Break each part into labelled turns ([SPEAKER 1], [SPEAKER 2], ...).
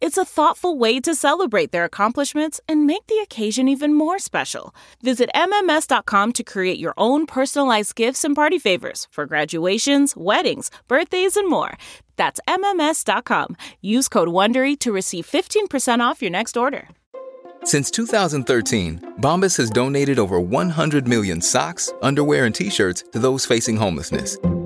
[SPEAKER 1] It's a thoughtful way to celebrate their accomplishments and make the occasion even more special. Visit MMS.com to create your own personalized gifts and party favors for graduations, weddings, birthdays, and more. That's MMS.com. Use code WONDERY to receive 15% off your next order.
[SPEAKER 2] Since 2013, Bombas has donated over 100 million socks, underwear, and T-shirts to those facing homelessness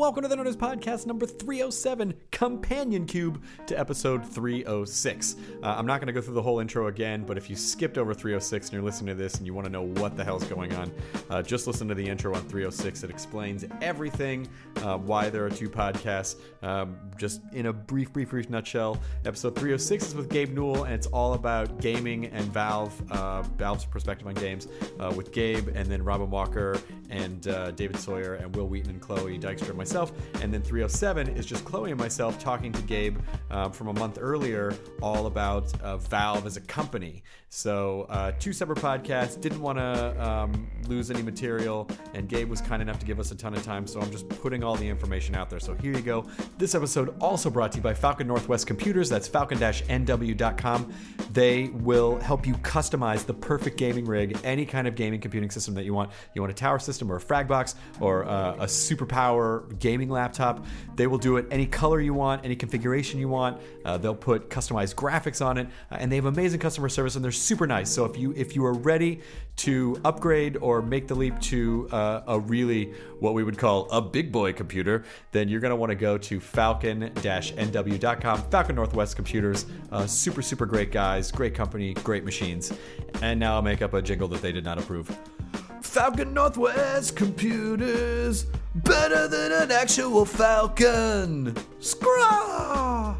[SPEAKER 3] Welcome to the Nerdist Podcast number 307, Companion Cube, to episode 306. Uh, I'm not going to go through the whole intro again, but if you skipped over 306 and you're listening to this and you want to know what the hell's going on, uh, just listen to the intro on 306. It explains everything, uh, why there are two podcasts. Um, just in a brief, brief, brief nutshell, episode 306 is with Gabe Newell, and it's all about gaming and Valve, uh, Valve's perspective on games, uh, with Gabe and then Robin Walker and uh, David Sawyer and Wil Wheaton and Chloe Dykstra, myself. And then 307 is just Chloe and myself talking to Gabe uh, from a month earlier all about uh, Valve as a company. So, uh, two separate podcasts, didn't want to um, lose any material, and Gabe was kind enough to give us a ton of time, so I'm just putting all the information out there. So, here you go. This episode also brought to you by Falcon Northwest Computers. That's falcon nw.com. They will help you customize the perfect gaming rig, any kind of gaming computing system that you want. You want a tower system or a frag box or uh, a superpower gaming laptop. They will do it any color you want, any configuration you want. Uh, they'll put customized graphics on it, uh, and they have amazing customer service, and they're super nice. So if you if you are ready to upgrade or make the leap to uh, a really what we would call a big boy computer, then you're going to want to go to falcon-nw.com. Falcon Northwest Computers, uh, super super great guys, great company, great machines. And now I'll make up a jingle that they did not approve. Falcon Northwest Computers, better than an actual Falcon. Scraw!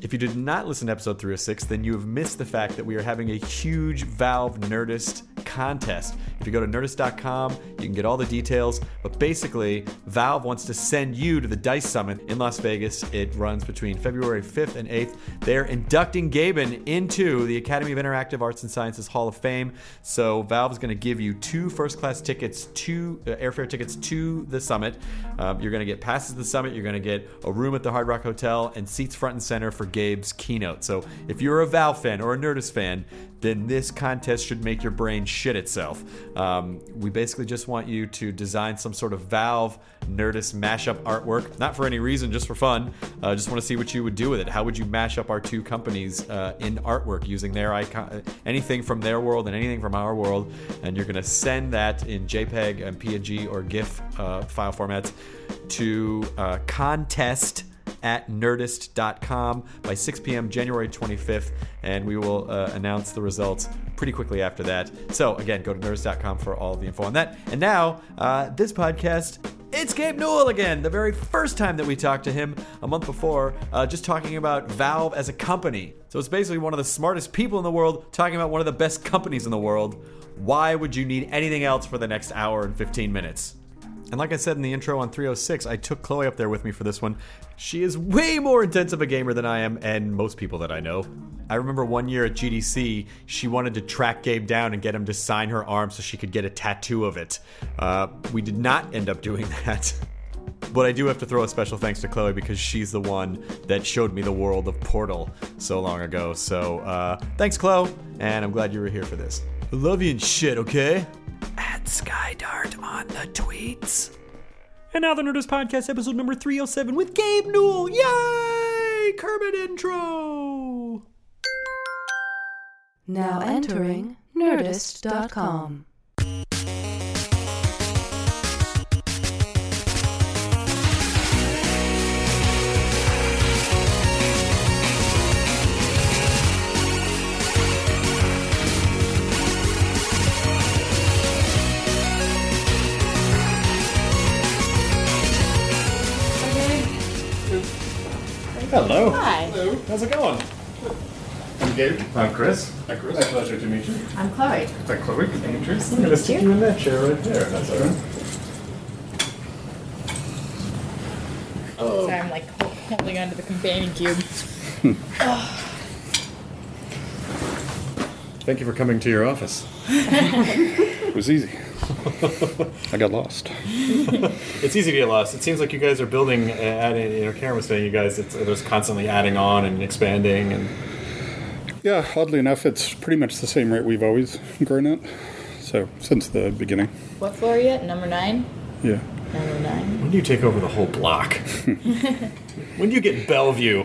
[SPEAKER 3] If you did not listen to episode 306, then you have missed the fact that we are having a huge Valve Nerdist contest. If you go to nerdist.com, you can get all the details. But basically, Valve wants to send you to the DICE Summit in Las Vegas. It runs between February 5th and 8th. They're inducting Gaben into the Academy of Interactive Arts and Sciences Hall of Fame. So Valve is going to give you two first class tickets, two uh, airfare tickets to the summit. Um, you're going to get passes to the summit. You're going to get a room at the Hard Rock Hotel and seats front and center for Gabe's keynote. So if you're a Valve fan or a Nerdist fan, then this contest should make your brain shit itself. Um, we basically just want you to design some sort of Valve Nerdist mashup artwork, not for any reason, just for fun. Uh, just want to see what you would do with it. How would you mash up our two companies uh, in artwork using their icon, anything from their world and anything from our world? And you're going to send that in JPEG and PNG or GIF uh, file formats to uh, contest at nerdist.com by 6 p.m. January 25th, and we will uh, announce the results pretty quickly after that. So, again, go to nerdist.com for all the info on that. And now, uh, this podcast. It's Gabe Newell again, the very first time that we talked to him a month before, uh, just talking about Valve as a company. So it's basically one of the smartest people in the world talking about one of the best companies in the world. Why would you need anything else for the next hour and 15 minutes? And like I said in the intro on 306, I took Chloe up there with me for this one. She is way more intense of a gamer than I am, and most people that I know. I remember one year at GDC, she wanted to track Gabe down and get him to sign her arm so she could get a tattoo of it. Uh, we did not end up doing that. But I do have to throw a special thanks to Chloe because she's the one that showed me the world of Portal so long ago. So uh, thanks, Chloe, and I'm glad you were here for this. I love you and shit, okay?
[SPEAKER 4] At Skydart on the tweets.
[SPEAKER 3] And now the Nerdist Podcast, episode number 307 with Gabe Newell. Yay! Kermit intro!
[SPEAKER 5] Now entering Nerdist.com.
[SPEAKER 3] Hello.
[SPEAKER 6] Hi. Hello.
[SPEAKER 3] How's it going? I'm Gabe. I'm Chris. Hi, Chris. My pleasure to meet you.
[SPEAKER 6] I'm Chloe.
[SPEAKER 3] Hi, Chloe. Demetrius.
[SPEAKER 6] to
[SPEAKER 3] I'm gonna
[SPEAKER 6] meet
[SPEAKER 3] stick
[SPEAKER 6] you.
[SPEAKER 3] you in that chair right there. That's all right.
[SPEAKER 6] So oh. I'm like holding onto the companion cube.
[SPEAKER 3] Thank you for coming to your office.
[SPEAKER 7] It was easy. I got lost.
[SPEAKER 3] It's easy to get lost. It seems like you guys are building, uh, adding. You know, Karen was saying you guys, it's, there's constantly adding on and expanding, and
[SPEAKER 7] Yeah, oddly enough, it's pretty much the same rate we've always grown at. So since the beginning.
[SPEAKER 6] What floor are you at? Number nine?
[SPEAKER 7] Yeah.
[SPEAKER 6] Number nine.
[SPEAKER 3] when do you take over the whole block? when do you get Bellevue?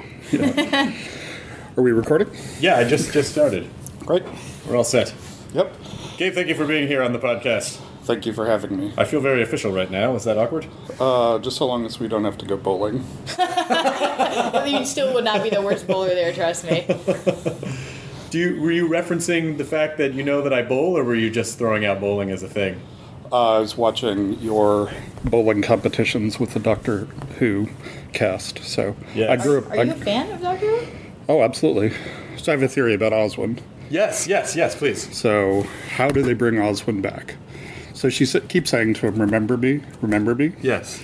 [SPEAKER 7] Are we recording?
[SPEAKER 3] Yeah, I just just started.
[SPEAKER 7] Great.
[SPEAKER 3] We're all set.
[SPEAKER 7] Yep.
[SPEAKER 3] Gabe, thank you for being here on the podcast.
[SPEAKER 7] Thank you for having me.
[SPEAKER 3] I feel very official right now. Is that awkward?
[SPEAKER 7] Uh, just so long as we don't have to go bowling.
[SPEAKER 6] You still would not be the worst bowler there, trust me.
[SPEAKER 3] Do you were you referencing the fact that you know that I bowl, or were you just throwing out bowling as a thing?
[SPEAKER 7] Uh, I was watching your bowling competitions with the Doctor Who cast. So
[SPEAKER 3] Yes.
[SPEAKER 7] I grew up.
[SPEAKER 6] Are you a
[SPEAKER 7] I,
[SPEAKER 6] fan of Doctor Who?
[SPEAKER 7] oh, absolutely. So I have a theory about Oswin.
[SPEAKER 3] Yes, yes, yes, please.
[SPEAKER 7] So how do they bring Oswin back? So she sa- keeps saying to him, "Remember me, remember me,"
[SPEAKER 3] Yes.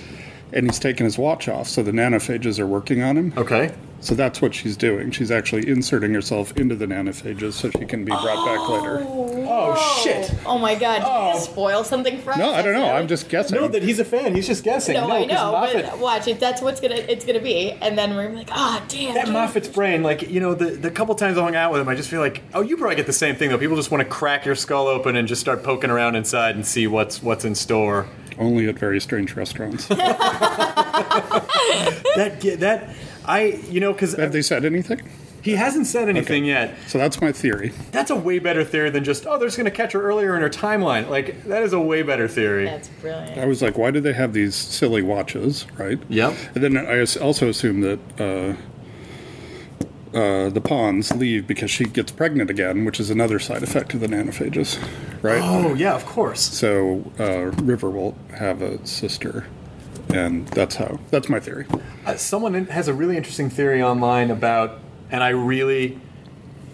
[SPEAKER 7] and he's taking his watch off. So the nanophages are working on him.
[SPEAKER 3] Okay.
[SPEAKER 7] So that's what she's doing. She's actually inserting herself into the nanophages so she can be brought back later.
[SPEAKER 3] Oh shit.
[SPEAKER 6] Oh my god, did you spoil something for us?
[SPEAKER 7] No, I don't know. I'm just guessing.
[SPEAKER 3] No, that he's a fan. He's just guessing.
[SPEAKER 6] No, I
[SPEAKER 3] 'cause
[SPEAKER 6] know,
[SPEAKER 3] Moffat,
[SPEAKER 6] but watch it. That's what's gonna it's gonna be, and then we're like, ah, damn.
[SPEAKER 3] that
[SPEAKER 6] dude.
[SPEAKER 3] Moffat's brain, like you know, the the couple times I hung out with him, I just feel like, oh, you probably get the same thing though. People just want to crack your skull open and just start poking around inside and see what's what's in store.
[SPEAKER 7] Only at very strange restaurants.
[SPEAKER 3] That ge- that I you know because
[SPEAKER 7] Have they said anything?
[SPEAKER 3] he hasn't said anything yet.
[SPEAKER 7] So that's my theory.
[SPEAKER 3] That's a way better theory than just oh, they're just going to catch her earlier in her timeline. Like that is a way better theory.
[SPEAKER 6] That's brilliant.
[SPEAKER 7] I was like, why do they have these silly watches, right?
[SPEAKER 3] Yep.
[SPEAKER 7] And then I also assume that uh, uh, the Ponds leave because she gets pregnant again, which is another side effect of the nanophages, right?
[SPEAKER 3] Oh yeah, of course.
[SPEAKER 7] So uh, River will have a sister, and that's how. That's my theory.
[SPEAKER 3] Uh, someone has a really interesting theory online about, and I really,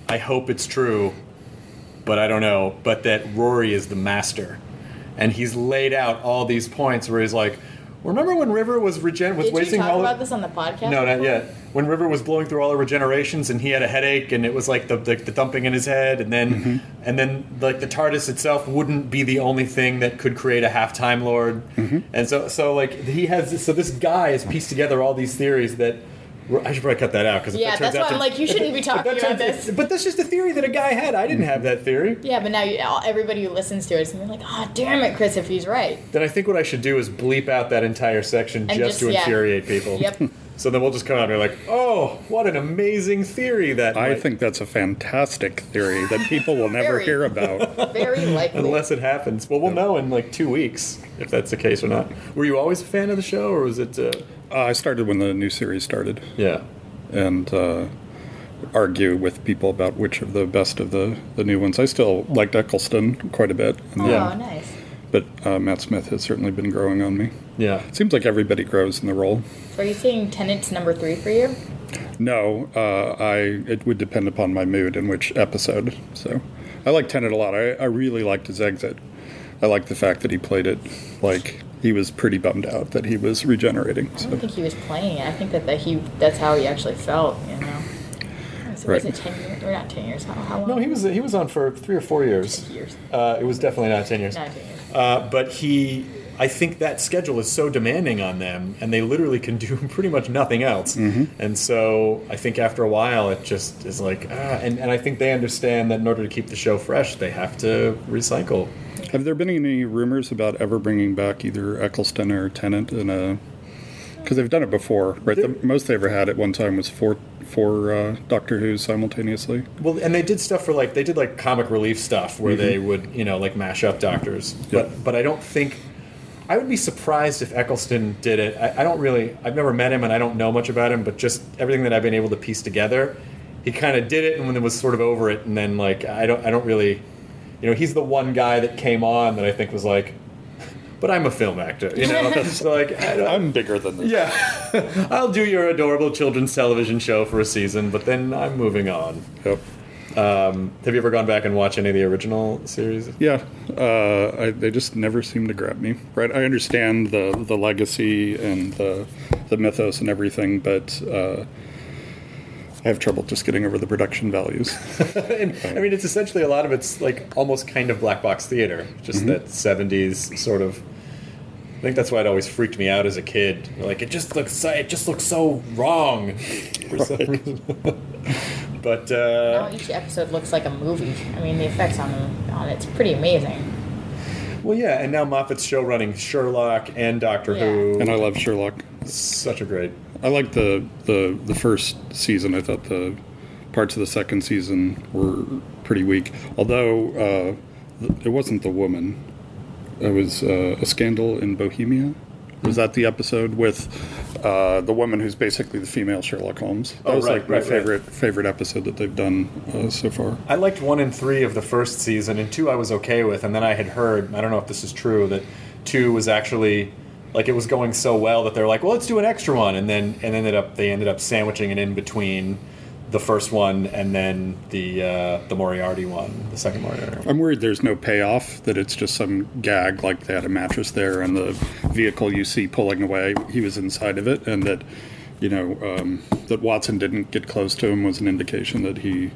[SPEAKER 3] I hope it's true, but I don't know. But that Rory is the master, and he's laid out all these points where he's like, "Remember when River was regen was
[SPEAKER 6] Did you talk
[SPEAKER 3] all
[SPEAKER 6] about this on the podcast?
[SPEAKER 3] No, not
[SPEAKER 6] before?
[SPEAKER 3] yet. When River was blowing through all the regenerations, and he had a headache, and it was like the, the, the thumping in his head, and then
[SPEAKER 7] Mm-hmm.
[SPEAKER 3] and then like the TARDIS itself wouldn't be the only thing that could create a half Time Lord,
[SPEAKER 7] Mm-hmm.
[SPEAKER 3] and so so like he has so this guy has pieced together all these theories that. I should probably cut that out because
[SPEAKER 6] Yeah,
[SPEAKER 3] that turns
[SPEAKER 6] that's
[SPEAKER 3] out
[SPEAKER 6] why
[SPEAKER 3] to-
[SPEAKER 6] I'm like, you shouldn't be talking about
[SPEAKER 3] turns-
[SPEAKER 6] this.
[SPEAKER 3] But that's just a theory that a guy had. I didn't have that theory.
[SPEAKER 6] Yeah, but now you, everybody who listens to it is gonna be like, oh, damn it, Chris, if he's right.
[SPEAKER 3] Then I think what I should do is bleep out that entire section just,
[SPEAKER 6] just-
[SPEAKER 3] to
[SPEAKER 6] yeah.
[SPEAKER 3] infuriate people.
[SPEAKER 6] Yep.
[SPEAKER 3] So then we'll just come out and be like, "Oh, what an amazing theory that!"
[SPEAKER 7] I
[SPEAKER 3] might-
[SPEAKER 7] think that's a fantastic theory that people will never
[SPEAKER 6] Very.
[SPEAKER 7] hear about.
[SPEAKER 6] Very likely.
[SPEAKER 3] Unless it happens. Well, we'll know in like two weeks if that's the case or not. Were you always a fan of the show, or was it? Uh...
[SPEAKER 7] Uh, I started when the new series started,
[SPEAKER 3] Yeah.
[SPEAKER 7] and uh, argue with people about which of the best of the, the new ones. I still liked Eccleston quite a bit,
[SPEAKER 6] oh,
[SPEAKER 7] then-
[SPEAKER 6] nice.
[SPEAKER 7] but uh, Matt Smith has certainly been growing on me.
[SPEAKER 3] Yeah.
[SPEAKER 7] It seems like everybody grows in the role.
[SPEAKER 6] So are you seeing Tennant's number three for you?
[SPEAKER 7] No, uh, I it would depend upon my mood and which episode. So I like Tennant a lot. I, I really liked his exit. I like the fact that he played it like he was pretty bummed out that he was regenerating.
[SPEAKER 6] I don't think he was playing. I think that, that he that's how he actually felt, you know. So
[SPEAKER 7] Right.
[SPEAKER 6] was it ten years? Or not ten years? How, how long?
[SPEAKER 3] No, he was he was on for three or four years.
[SPEAKER 6] years.
[SPEAKER 3] Uh, it was definitely not ten years.
[SPEAKER 6] Not 10 years.
[SPEAKER 3] Uh, but he, I think that schedule is so demanding on them, and they literally can do pretty much nothing else. And so I think after a while, it just is like, ah, and, and I think they understand that in order to keep the show fresh, they have to recycle.
[SPEAKER 7] Have there been any rumors about ever bringing back either Eccleston or Tennant in a? Because they've done it before, right? The most they ever had at one time was four four uh, Doctor Who simultaneously.
[SPEAKER 3] Well, and they did stuff for like they did like comic relief stuff where they would you know like mash up doctors, but but I don't think I would be surprised if Eccleston did it. I, I don't really I've never met him and I don't know much about him, but just everything that I've been able to piece together, he kind of did it and when it was sort of over it, and then like I don't I don't really, you know, he's the one guy that came on that I think was like. but I'm a film actor. You know, so like I
[SPEAKER 7] I'm bigger than this.
[SPEAKER 3] yeah, I'll do your adorable children's television show for a season, but then I'm moving on.
[SPEAKER 7] Yep.
[SPEAKER 3] Um, have you ever gone back and watched any of the original series?
[SPEAKER 7] Yeah, uh, I, they just never seem to grab me. Right, I understand the the legacy and the the mythos and everything, but uh, I have trouble just getting over the production values.
[SPEAKER 3] and, I mean, it's essentially a lot of it's like almost kind of black box theater, just that '70s sort of. I think that's why it always freaked me out as a kid. Like it just looks, so, it just looks so wrong for some reason. but uh,
[SPEAKER 6] Now each episode looks like a movie. I mean, the effects on on it's pretty amazing.
[SPEAKER 3] well, yeah, and now Moffat's show running Sherlock and Doctor
[SPEAKER 6] Yeah.
[SPEAKER 3] Who.
[SPEAKER 7] and I love Sherlock.
[SPEAKER 3] Such a great.
[SPEAKER 7] I liked the, the the first season. I thought the parts of the second season were pretty weak. Although uh, it wasn't the woman. It was uh, a scandal in Bohemia. Was that the episode with uh, the woman who's basically the female Sherlock Holmes? That
[SPEAKER 3] Oh,
[SPEAKER 7] was
[SPEAKER 3] right,
[SPEAKER 7] like my
[SPEAKER 3] right, right.
[SPEAKER 7] favorite favorite episode that they've done uh, so far.
[SPEAKER 3] I liked one and three of the first season, and two I was okay with, and then I had heard I don't know if this is true that two was actually like it was going so well that they're like, well, let's do an extra one, and then and ended up they ended up sandwiching it in between the first one and then the uh, the Moriarty one, the second Moriarty. One.
[SPEAKER 7] I'm worried there's no payoff, that it's just some gag, like they had a mattress there and the vehicle you see pulling away, he was inside of it, and that, you know, um, that Watson didn't get close to him was an indication that he.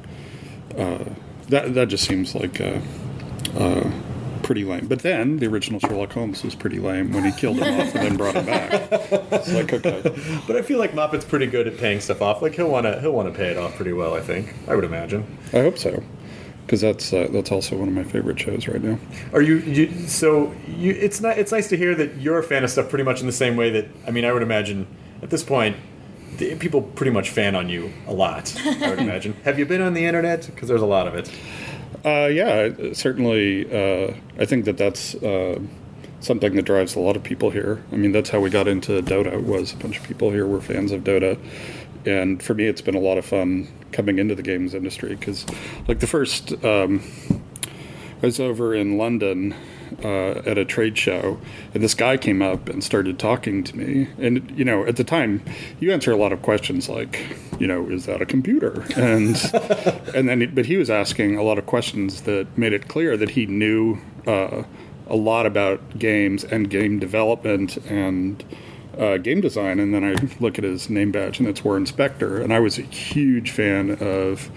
[SPEAKER 7] Uh, that, that just seems like uh, uh, pretty lame. But then the original Sherlock Holmes was pretty lame when he killed him off and then brought him back. It's like, okay.
[SPEAKER 3] But I feel like Moffat's pretty good at paying stuff off. Like he'll want to he'll want to pay it off pretty well. I think I would imagine.
[SPEAKER 7] I hope so. Because that's, uh, that's also one of my favorite shows right now.
[SPEAKER 3] Are you, you so you it's not it's nice to hear that you're a fan of stuff pretty much in the same way that I mean I would imagine at this point the, people pretty much fan on you a lot. I would imagine. Have you been on the internet? Because there's a lot of it.
[SPEAKER 7] Uh, yeah, certainly. Uh, I think that that's uh, something that drives a lot of people here. I mean, that's how we got into Dota. Was a bunch of people here were fans of Dota, and for me, it's been a lot of fun coming into the games industry because, like, the first um, I was over in London uh, at a trade show, and this guy came up and started talking to me. And you know, at the time, you answer a lot of questions like, you know, is that a computer? And and then, but he was asking a lot of questions that made it clear that he knew uh, a lot about games and game development and. Uh, game design, and then I look at his name badge, and it's Warren Spector, and I was a huge fan of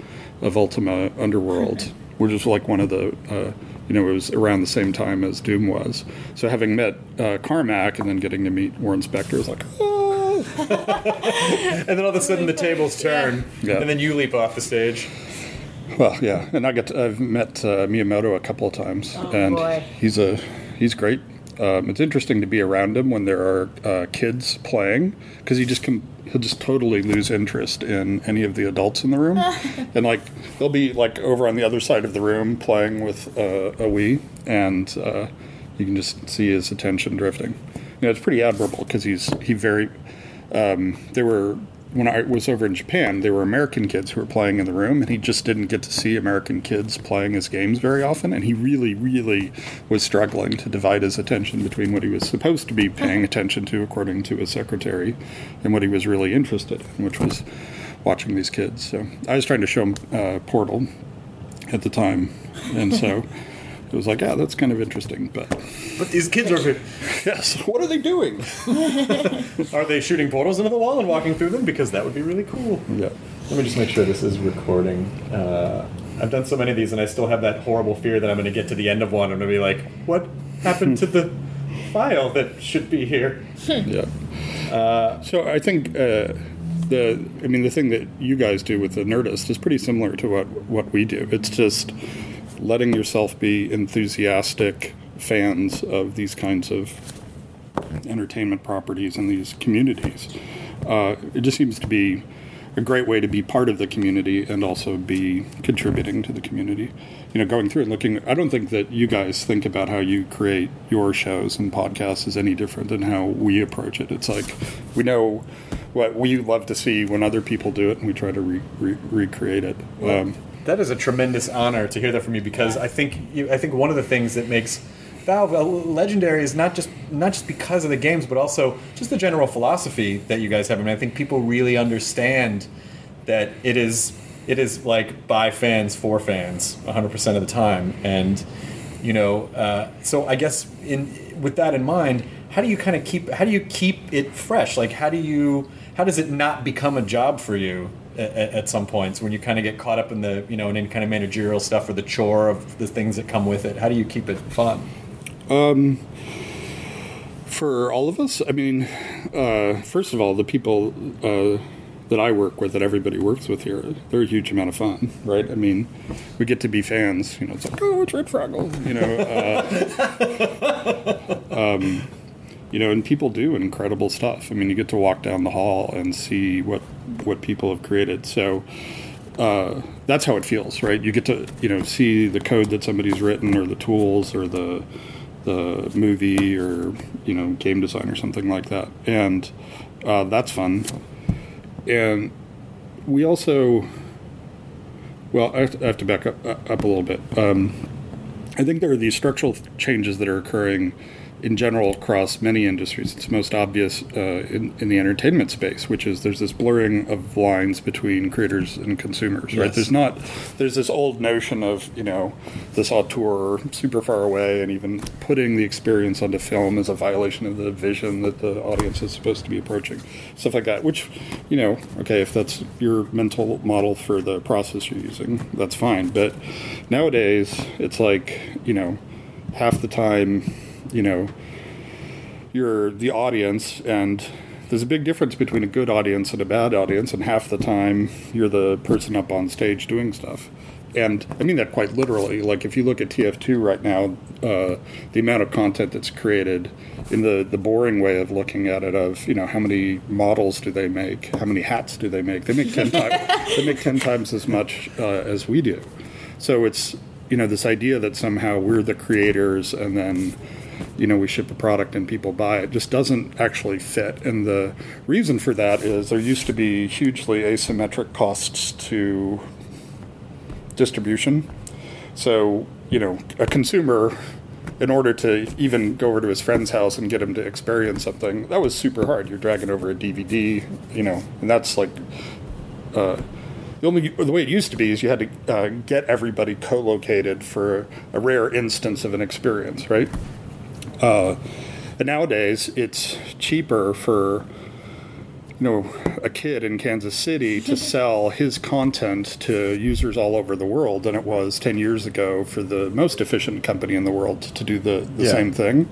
[SPEAKER 7] of Ultima Underworld, which is like one of the, uh, you know, it was around the same time as Doom was. So having met uh, Carmack and then getting to meet Warren Spector is like, oh.
[SPEAKER 3] And then all of a sudden the tables turn,
[SPEAKER 7] Yeah.
[SPEAKER 3] and then you leap off the stage.
[SPEAKER 7] well, yeah. And I get to, I've met uh, Miyamoto a couple of times, and
[SPEAKER 6] boy.
[SPEAKER 7] he's a he's great. Um, it's interesting to be around him when there are uh, kids playing because he just can he'll just totally lose interest in any of the adults in the room, and like they'll be like over on the other side of the room playing with uh, a Wii, and uh, you can just see his attention drifting. You know, it's pretty admirable because he's he very um, there were when I was over in Japan, there were American kids who were playing in the room, and he just didn't get to see American kids playing his games very often, and he really, really was struggling to divide his attention between what he was supposed to be paying attention to, according to his secretary, and what he was really interested in, which was watching these kids. So I was trying to show him uh, Portal at the time, and so. It was like, yeah, that's kind of interesting, but
[SPEAKER 3] But these kids are here.
[SPEAKER 7] yes, what are they doing?
[SPEAKER 3] are they shooting portals into the wall and walking through them? Because that would be really cool.
[SPEAKER 7] Yeah.
[SPEAKER 3] Let me just make sure this is recording. Uh, I've done so many of these, and I still have that horrible fear that I'm going to get to the end of one. I'm going to be like, "What happened to the file that should be here?"
[SPEAKER 7] Yeah. so I think uh, the, I mean, the thing that you guys do with the Nerdist is pretty similar to what what we do. It's just letting yourself be enthusiastic fans of these kinds of entertainment properties and these communities. Uh, it just seems to be a great way to be part of the community and also be contributing to the community. You know, going through and looking, I don't think that you guys think about how you create your shows and podcasts is any different than how we approach it. It's like we know what we love to see when other people do it and we try to re- re- recreate it. Um,
[SPEAKER 3] That is a tremendous honor to hear that from you because I think you, I think one of the things that makes Valve Legendary is not just not just because of the games, but also just the general philosophy that you guys have. I mean, I think people really understand that it is it is like by fans for fans 100% of the time and you know uh, so i guess in with that in mind how do you kind of keep how do you keep it fresh like how do you how does it not become a job for you at, at some points when you kind of get caught up in the you know in any kind of managerial stuff or the chore of the things that come with it how do you keep it fun
[SPEAKER 7] For all of us, I mean, uh, first of all, the people uh, that I work with, that everybody works with here, they're a huge amount of fun, right? I mean, we get to be fans. You know, it's like, oh, it's Red Fraggle. You know, uh, um, you know, and people do incredible stuff. I mean, you get to walk down the hall and see what what people have created. So. Uh, that's how it feels, right? You get to you know see the code that somebody's written, or the tools, or the the movie, or you know game design, or something like that, and uh, that's fun. And we also, well, I have to, back up up a little bit. Um, I think there are these structural changes that are occurring in general across many industries. It's most obvious uh, in, in the entertainment space, which is there's this blurring of lines between creators and consumers. Right?
[SPEAKER 3] Yes.
[SPEAKER 7] There's not there's this old notion of you know this auteur super far away, and even putting the experience onto film is a violation of the vision that the audience is supposed to be approaching. Stuff like that. Which you know, okay, if that's your mental model for the process you're using, that's fine. But nowadays, it's like you know half the time you know you're the audience and there's a big difference between a good audience and a bad audience and half the time you're the person up on stage doing stuff. And i mean that quite literally. Like if you look at tf2 right now uh, the amount of content that's created in the, the boring way of looking at it of you know how many models do they make? How many hats do they make? They make 10 times they make 10 times as much uh, as we do. So it's you know this idea that somehow we're the creators and then you know we ship a product and people buy it just doesn't actually fit. And the reason for that is there used to be hugely asymmetric costs to distribution. So you know a consumer in order to even go over to his friend's house and get him to experience something that was super hard. You're dragging over a dvd you know and that's like uh, the only the way it used to be is you had to uh, get everybody co-located for a rare instance of an experience, right? Uh, and nowadays, it's cheaper for you know a kid in Kansas City to sell his content to users all over the world than it was ten years ago for the most efficient company in the world to do the, the
[SPEAKER 3] Yeah.
[SPEAKER 7] same thing.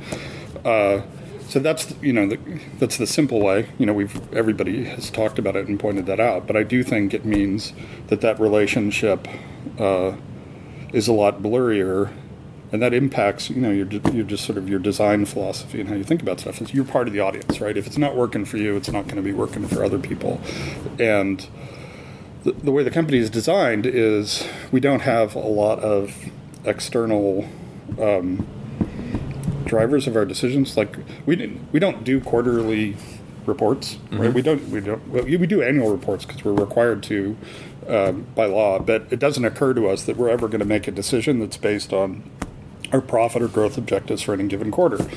[SPEAKER 7] Uh, so that's you know the, that's the simple way. You know we've everybody has talked about it and pointed that out, but I do think it means that that relationship uh, is a lot blurrier, and that impacts you know your your just sort of your design philosophy and how you think about stuff. It's, you're part of the audience, right? If it's not working for you, it's not going to be working for other people, and the, the way the company is designed is we don't have a lot of external um, drivers of our decisions. Like we didn't, we don't do quarterly reports, right? We don't we don't well, we we do annual reports because we're required to um, by law. But it doesn't occur to us that we're ever going to make a decision that's based on our profit or growth objectives for any given quarter.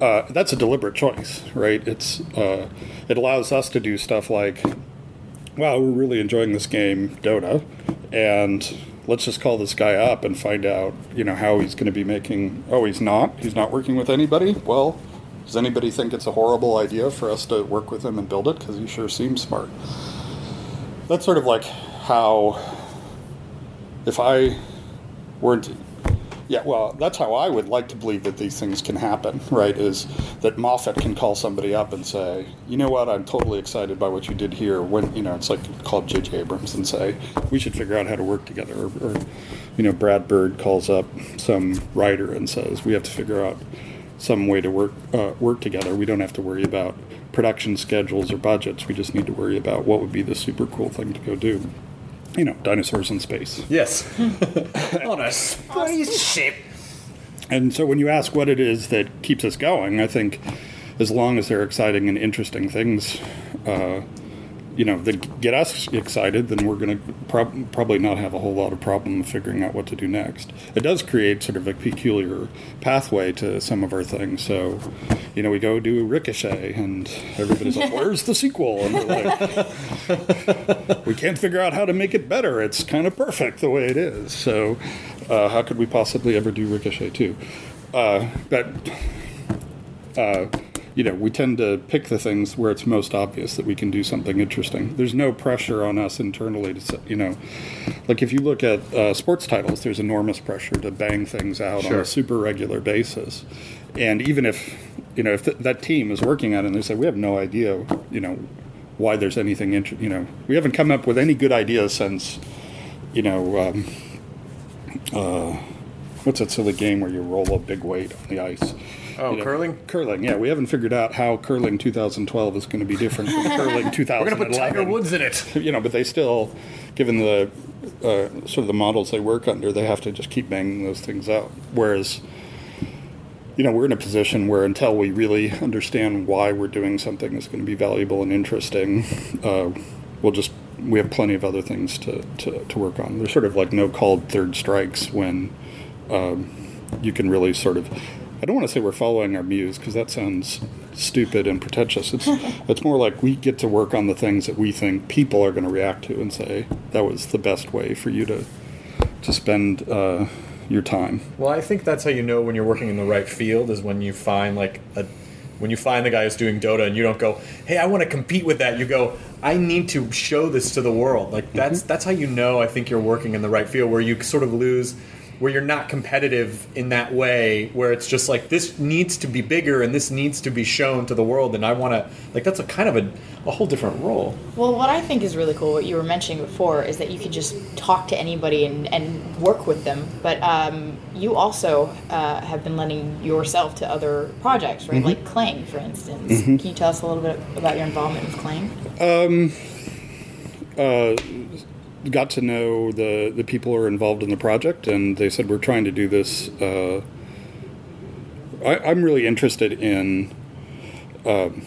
[SPEAKER 7] Uh, that's a deliberate choice, right? It's uh, it allows us to do stuff like wow, we're really enjoying this game, Dota, and let's just call this guy up and find out, you know, how he's going to be making. Oh, he's not. He's not working with anybody. Well, does anybody think it's a horrible idea for us to work with him and build it? Because he sure seems smart. That's sort of like how, if I weren't. Yeah, well, that's how I would like to believe that these things can happen, right? Is that Moffat can call somebody up and say, you know what, I'm totally excited by what you did here. When, you know, it's like call up J.J. Abrams and say, we should figure out how to work together. Or, or, you know, Brad Bird calls up some writer and says, we have to figure out some way to work uh, work together. We don't have to worry about production schedules or budgets. We just need to worry about what would be the super cool thing to go do. You know, dinosaurs in space.
[SPEAKER 3] Yes. On a spaceship.
[SPEAKER 7] And so when you ask what it is that keeps us going, I think as long as they're exciting and interesting things, uh, you know, that get us excited, then we're going to prob- probably not have a whole lot of problem figuring out what to do next. It does create sort of a peculiar pathway to some of our things. So, you know, we go do Ricochet, and everybody's like, "Where's the sequel?" And we're like, "We can't figure out how to make it better. It's kind of perfect the way it is." So, uh, how could we possibly ever do Ricochet too? Uh, but uh, you know, we tend to pick the things where it's most obvious that we can do something interesting. There's no pressure on us internally to, you know, like if you look at uh, sports titles, there's enormous pressure to bang things out on a super regular basis. And even if, you know, if th- that team is working on it and they say, we have no idea, you know, why there's anything, inter- you know, we haven't come up with any good ideas since, you know, um, uh, what's that silly game where you roll a big weight on the ice?
[SPEAKER 3] Oh,
[SPEAKER 7] You know,
[SPEAKER 3] curling?
[SPEAKER 7] Curling, yeah. We haven't figured out how curling 2012 is going to be different from curling 2011.
[SPEAKER 3] We're gonna put Tiger Woods in it.
[SPEAKER 7] You know, but they still, given the uh, sort of the models they work under, they have to just keep banging those things out. Whereas, you know, we're in a position where until we really understand why we're doing something that's going to be valuable and interesting, uh, we'll just we have plenty of other things to, to, to work on. There's sort of like no called third strikes when um, you can really sort of. I don't want to say we're following our muse because that sounds stupid and pretentious. It's it's more like we get to work on the things that we think people are going to react to and say that was the best way for you to to spend uh, your time.
[SPEAKER 3] Well, I think that's how you know when you're working in the right field is when you find like a when you find the guy who's doing Dota and you don't go, "Hey, I want to compete with that." You go, "I need to show this to the world." Like that's that's how you know I think you're working in the right field where you sort of lose where you're not competitive in that way where it's just like this needs to be bigger and this needs to be shown to the world and I want to like that's a kind of a, a whole different role.
[SPEAKER 6] Well, what I think is really cool, what you were mentioning before, is that you could just talk to anybody and, and work with them. But um, you also uh, have been lending yourself to other projects, right? Like Clang, for instance. Can you tell us a little bit about your involvement with Clang?
[SPEAKER 7] uh, got to know the the people who are involved in the project, and they said we're trying to do this. Uh, I, I'm really interested in. Um,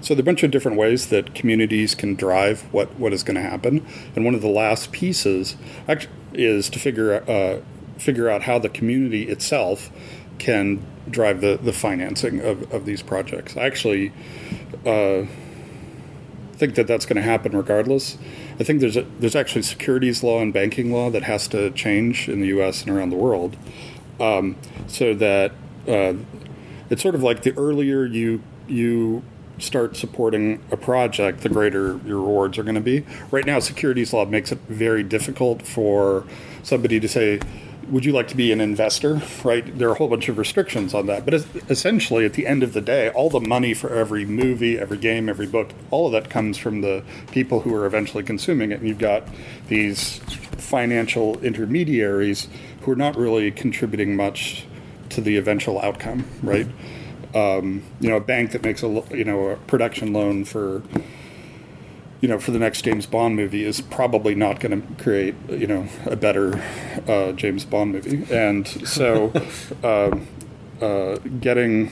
[SPEAKER 7] so there are a bunch of different ways that communities can drive what, what is going to happen, and one of the last pieces is to figure uh, figure out how the community itself can drive the, the financing of, of these projects. I actually uh, think that that's going to happen regardless. I think there's a, there's actually securities law and banking law that has to change in the U.S. and around the world, um, so that uh, it's sort of like the earlier you you start supporting a project, the greater your rewards are going to be. Right now, securities law makes it very difficult for somebody to say, "Would you like to be an investor?" Right? There are a whole bunch of restrictions on that. But essentially, at the end of the day, all the money for every movie, every game, every book, all of that comes from the people who are eventually consuming it. And you've got these financial intermediaries who are not really contributing much to the eventual outcome, right? Um, you know, a bank that makes a you know a production loan for you know for the next James Bond movie is probably not going to create you know a better uh, James Bond movie, and so um uh, getting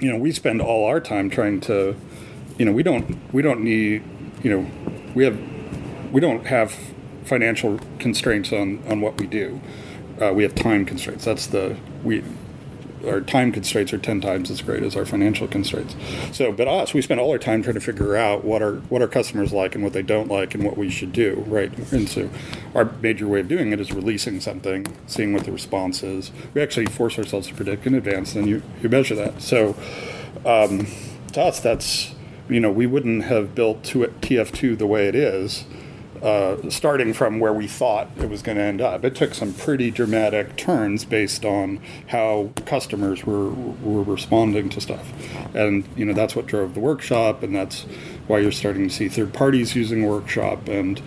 [SPEAKER 7] you know we spend all our time trying to you know we don't we don't need you know we have we don't have financial constraints on on what we do. Uh, we have time constraints. That's the we our time constraints are 10 times as great as our financial constraints. So, but us, we spend all our time trying to figure out what our what our customers like and what they don't like and what we should do, right? And so, our major way of doing it is releasing something, seeing what the response is. We actually force ourselves to predict in advance, and you you measure that. So, um, to us, that's you know, we wouldn't have built TF2 the way it is uh, starting from where we thought it was going to end up. It took some pretty dramatic turns based on how customers were were responding to stuff, and you know that's what drove the workshop, and that's why you're starting to see third parties using workshop, and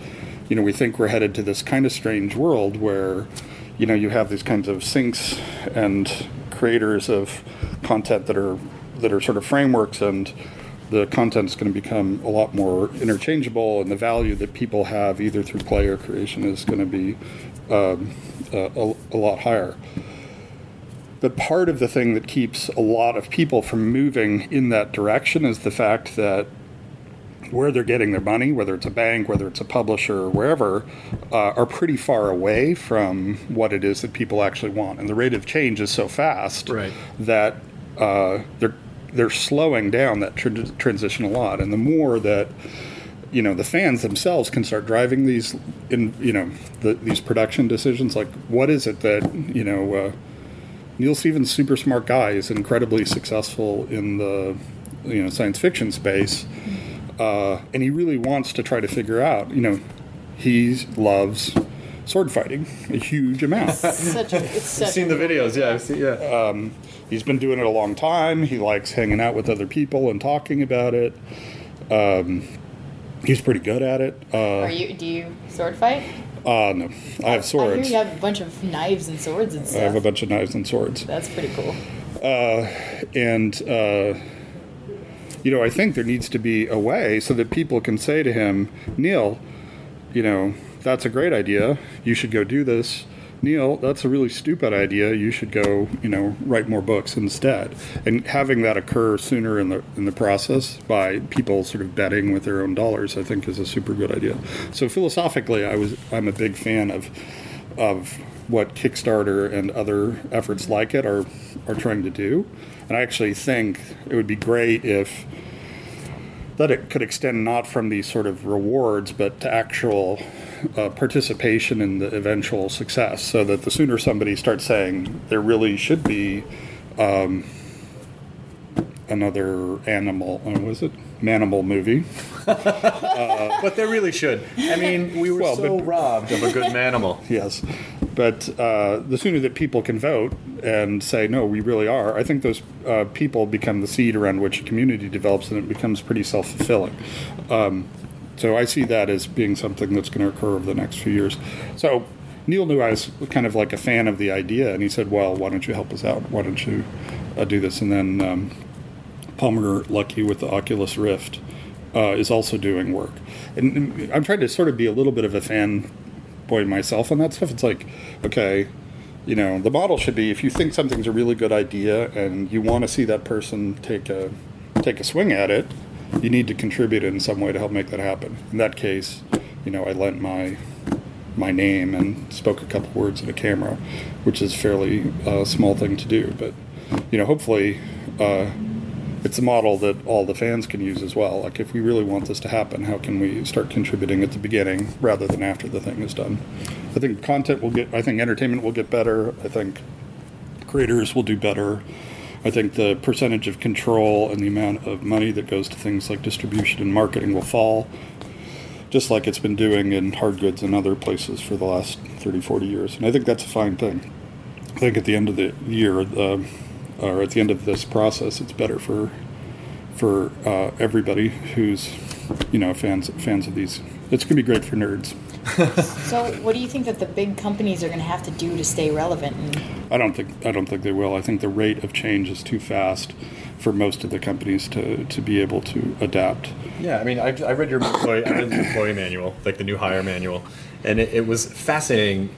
[SPEAKER 7] you know we think we're headed to this kind of strange world where you know you have these kinds of sinks and creators of content that are that are sort of frameworks and the content is going to become a lot more interchangeable, and the value that people have either through play or creation is going to be um, a, a, a lot higher. But part of the thing that keeps a lot of people from moving in that direction is the fact that where they're getting their money, whether it's a bank, whether it's a publisher, or wherever, uh, are pretty far away from what it is that people actually want. And the rate of change is so fast
[SPEAKER 3] Right.
[SPEAKER 7] that uh, they're they're slowing down that tr- transition a lot. And the more that you know the fans themselves can start driving these in you know the, these production decisions, like what is it that you know. Uh, Neal Stephenson, super smart guy, is incredibly successful in the you know science fiction space, uh, and he really wants to try to figure out. You know, he loves sword fighting a huge amount.
[SPEAKER 6] Such a, it's such
[SPEAKER 3] I've seen the videos. Yeah, I've seen, yeah.
[SPEAKER 7] He's been doing it a long time. He likes hanging out with other people and talking about it. Um, he's pretty good at it. Uh,
[SPEAKER 6] Are you? Do you sword fight?
[SPEAKER 7] uh, no, I have
[SPEAKER 6] I
[SPEAKER 7] swords.
[SPEAKER 6] hear you have a bunch of knives and swords and
[SPEAKER 7] I have a bunch of knives and swords.
[SPEAKER 6] That's pretty cool.
[SPEAKER 7] Uh, and uh, you know, I think there needs to be a way so that people can say to him, Neal, you know, that's a great idea. You should go do this. Neal, that's a really stupid idea. You should go, you know, write more books instead. And having that occur sooner in the in the process by people sort of betting with their own dollars, I think, is a super good idea. So philosophically, I was I'm a big fan of of what Kickstarter and other efforts like it are are trying to do. And I actually think it would be great if that it could extend not from these sort of rewards, but to actual uh, participation in the eventual success. So that the sooner somebody starts saying there really should be um, another animal, uh, what is it? Manimal movie.
[SPEAKER 3] but they really should. I mean, we were
[SPEAKER 7] Well,
[SPEAKER 3] so
[SPEAKER 7] but-
[SPEAKER 3] robbed of a good manimal.
[SPEAKER 7] Yes, but uh, the sooner that people can vote and say no, we really are, I think those uh, people become the seed around which a community develops, and it becomes pretty self fulfilling. Um, so I see that as being something that's going to occur over the next few years. So Neal knew I was kind of like a fan of the idea, and he said, "Well, why don't you help us out? Why don't you uh, do this?" And then um, Palmer Luckey with the Oculus Rift uh, is also doing work. And, I'm trying to sort of be a little bit of a fanboy myself on that stuff. It's like, okay, you know, the model should be if you think something's a really good idea and you want to see that person take a take a swing at it, you need to contribute in some way to help make that happen. In that case, you know, I lent my my name and spoke a couple words at a camera, which is fairly uh, small thing to do. But you know, hopefully, uh, it's a model that all the fans can use as well. Like, if we really want this to happen, how can we start contributing at the beginning rather than after the thing is done? I think content will get. I think entertainment will get better. I think creators will do better. I think the percentage of control and the amount of money that goes to things like distribution and marketing will fall, just like it's been doing in hard goods and other places for the last 30, 40 years. And I think that's a fine thing. I think at the end of the year, uh, or at the end of this process, it's better for for uh, everybody who's you know fans fans of these. It's gonna be great for nerds.
[SPEAKER 6] So, what do you think that the big companies are going to have to do to stay relevant? And
[SPEAKER 7] I don't think I don't think they will. I think the rate of change is too fast for most of the companies to, to be able to adapt.
[SPEAKER 3] Yeah, I mean, I, I read your employee, I read the employee manual, like the new hire manual, and it, it was fascinating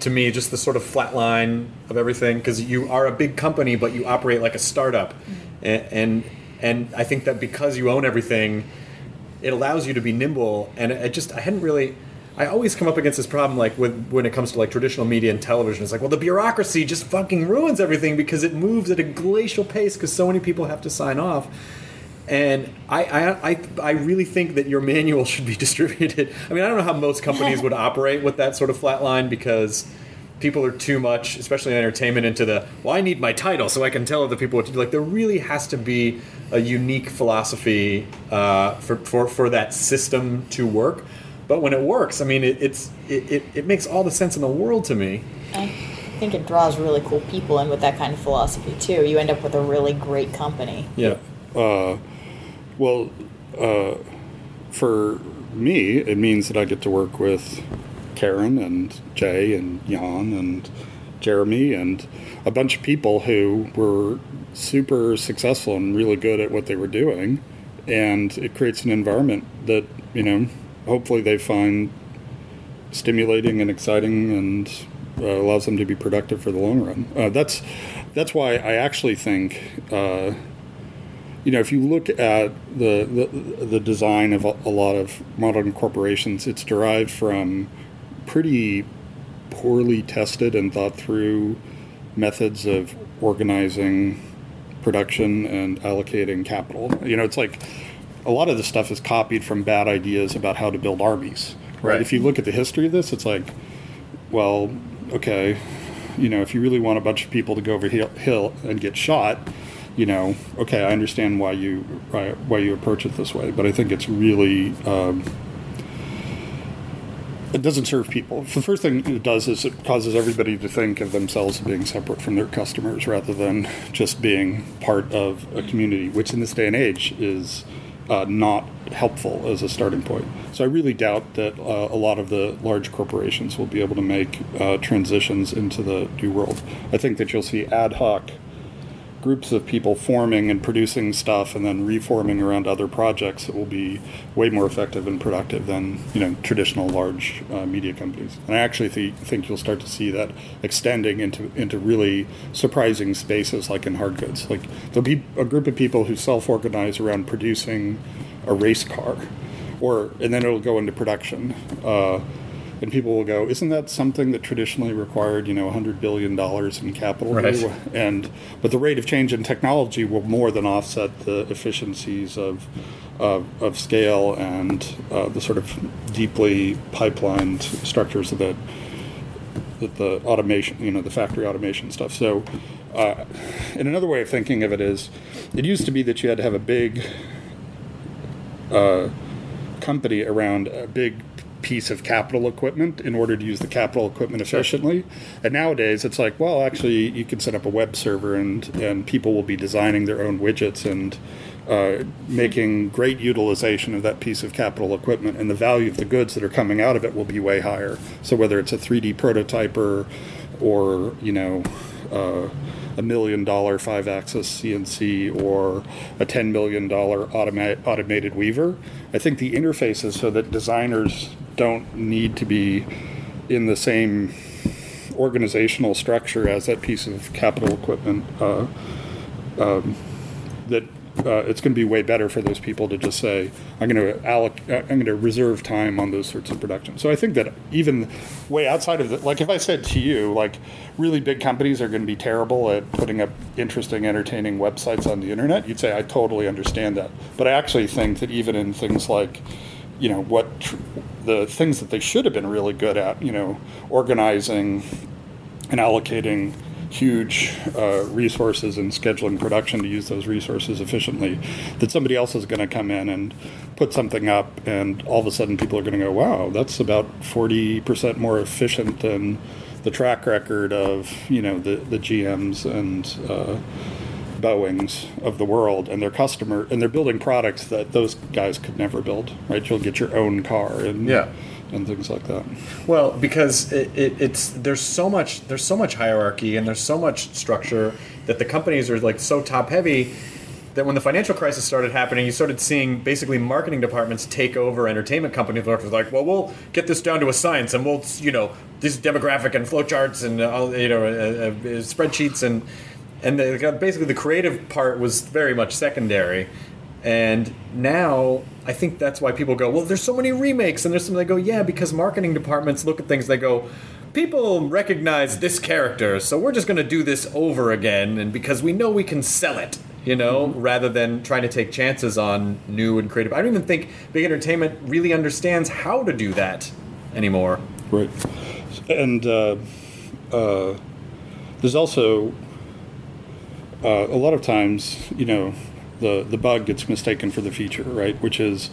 [SPEAKER 3] to me, just the sort of flat line of everything, because you are a big company, but you operate like a startup, mm-hmm. and, and and I think that because you own everything, it allows you to be nimble. And I just I hadn't really. I always come up against this problem, like with when it comes to like traditional media and television. It's like, well, the bureaucracy just fucking ruins everything because it moves at a glacial pace because so many people have to sign off. And I, I, I, I really think that your manual should be distributed. I mean, I don't know how most companies would operate with that sort of flat line because people are too much, especially in entertainment, into the well, I need my title so I can tell other people what to do. Like, there really has to be a unique philosophy uh, for, for for that system to work. But when it works, I mean, it, it's it, it, it makes all the sense in the world to me.
[SPEAKER 6] I think it draws really cool people in with that kind of philosophy too. You end up with a really great company.
[SPEAKER 3] Yeah.
[SPEAKER 7] Uh, well, uh, for me, it means that I get to work with Karen and Jay and Jan and Jeremy and a bunch of people who were super successful and really good at what they were doing. And it creates an environment that, you know, hopefully they find stimulating and exciting and uh, allows them to be productive for the long run. Uh, that's that's why I actually think uh, you know, if you look at the, the, the design of a, a lot of modern corporations, it's derived from pretty poorly tested and thought through methods of organizing production and allocating capital. You know, it's like a lot of this stuff is copied from bad ideas about how to build armies. Right?
[SPEAKER 3] Right.
[SPEAKER 7] If you look at the history of this, it's like, well, okay, you know, if you really want a bunch of people to go over hill, hill and get shot, you know, okay, I understand why you why, why you approach it this way, but I think it's really um, it doesn't serve people. The first thing it does is it causes everybody to think of themselves as being separate from their customers rather than just being part of a community, which in this day and age is uh, not helpful as a starting point. So I really doubt that uh, a lot of the large corporations will be able to make uh, transitions into the new world. I think that you'll see ad hoc groups of people forming and producing stuff and then reforming around other projects that will be way more effective and productive than you know traditional large uh, media companies. And I actually th- think you'll start to see that extending into into really surprising spaces like in hard goods. Like there'll be a group of people who self-organize around producing a race car, or and then it'll go into production. Uh, and people will go, isn't that something that traditionally required, you know, 100 billion dollars in capital?
[SPEAKER 3] Right.
[SPEAKER 7] And but the rate of change in technology will more than offset the efficiencies of of, of scale and uh, the sort of deeply pipelined structures of the that the automation, you know, the factory automation stuff. So, uh, and another way of thinking of it is, it used to be that you had to have a big uh, company around a big piece of capital equipment in order to use the capital equipment efficiently. And nowadays, it's like, well, actually, you can set up a web server, and and people will be designing their own widgets and. Uh, making great utilization of that piece of capital equipment, and the value of the goods that are coming out of it will be way higher. So whether it's a 3D prototyper, or you know, uh, a million dollar five axis CNC or a $10 million automa- automated weaver. I think the interface is so that designers don't need to be in the same organizational structure as that piece of capital equipment. Uh, um, that uh, it's going to be way better for those people to just say, "I'm going to alloc- uh, I'm going to reserve time on those sorts of productions." So I think that even way outside of the, like, if I said to you, like, really big companies are going to be terrible at putting up interesting, entertaining websites on the internet, you'd say, "I totally understand that." But I actually think that even in things like you know what tr- the things that they should have been really good at you know organizing and allocating huge uh, resources and scheduling production to use those resources efficiently that somebody else is going to come in and put something up and all of a sudden people are going to go wow that's about 40% more efficient than the track record of you know the, the gms and uh, Boeing's of the world and their customer and they're building products that those guys could never build right you'll get your own car and
[SPEAKER 3] Yeah.
[SPEAKER 7] And things like that
[SPEAKER 3] Well, because it, it, it's there's so much there's so much hierarchy and there's so much structure that the companies are like so top heavy that when the financial crisis started happening, you started seeing basically marketing departments take over entertainment companies. Like, well, we'll get this down to a science, and we'll you know these demographic and flowcharts and uh, you know uh, uh, uh, spreadsheets and and the, basically the creative part was very much secondary. And now I think that's why people go, well, there's so many remakes, and there's some they go, yeah, because marketing departments look at things, they go, people recognize this character, so we're just going to do this over again, and because we know we can sell it, you know, rather than trying to take chances on new and creative. I don't even think big entertainment really understands how to do that anymore.
[SPEAKER 7] Right. And uh, uh, there's also uh, a lot of times, you know, the, the bug gets mistaken for the feature, right? Which is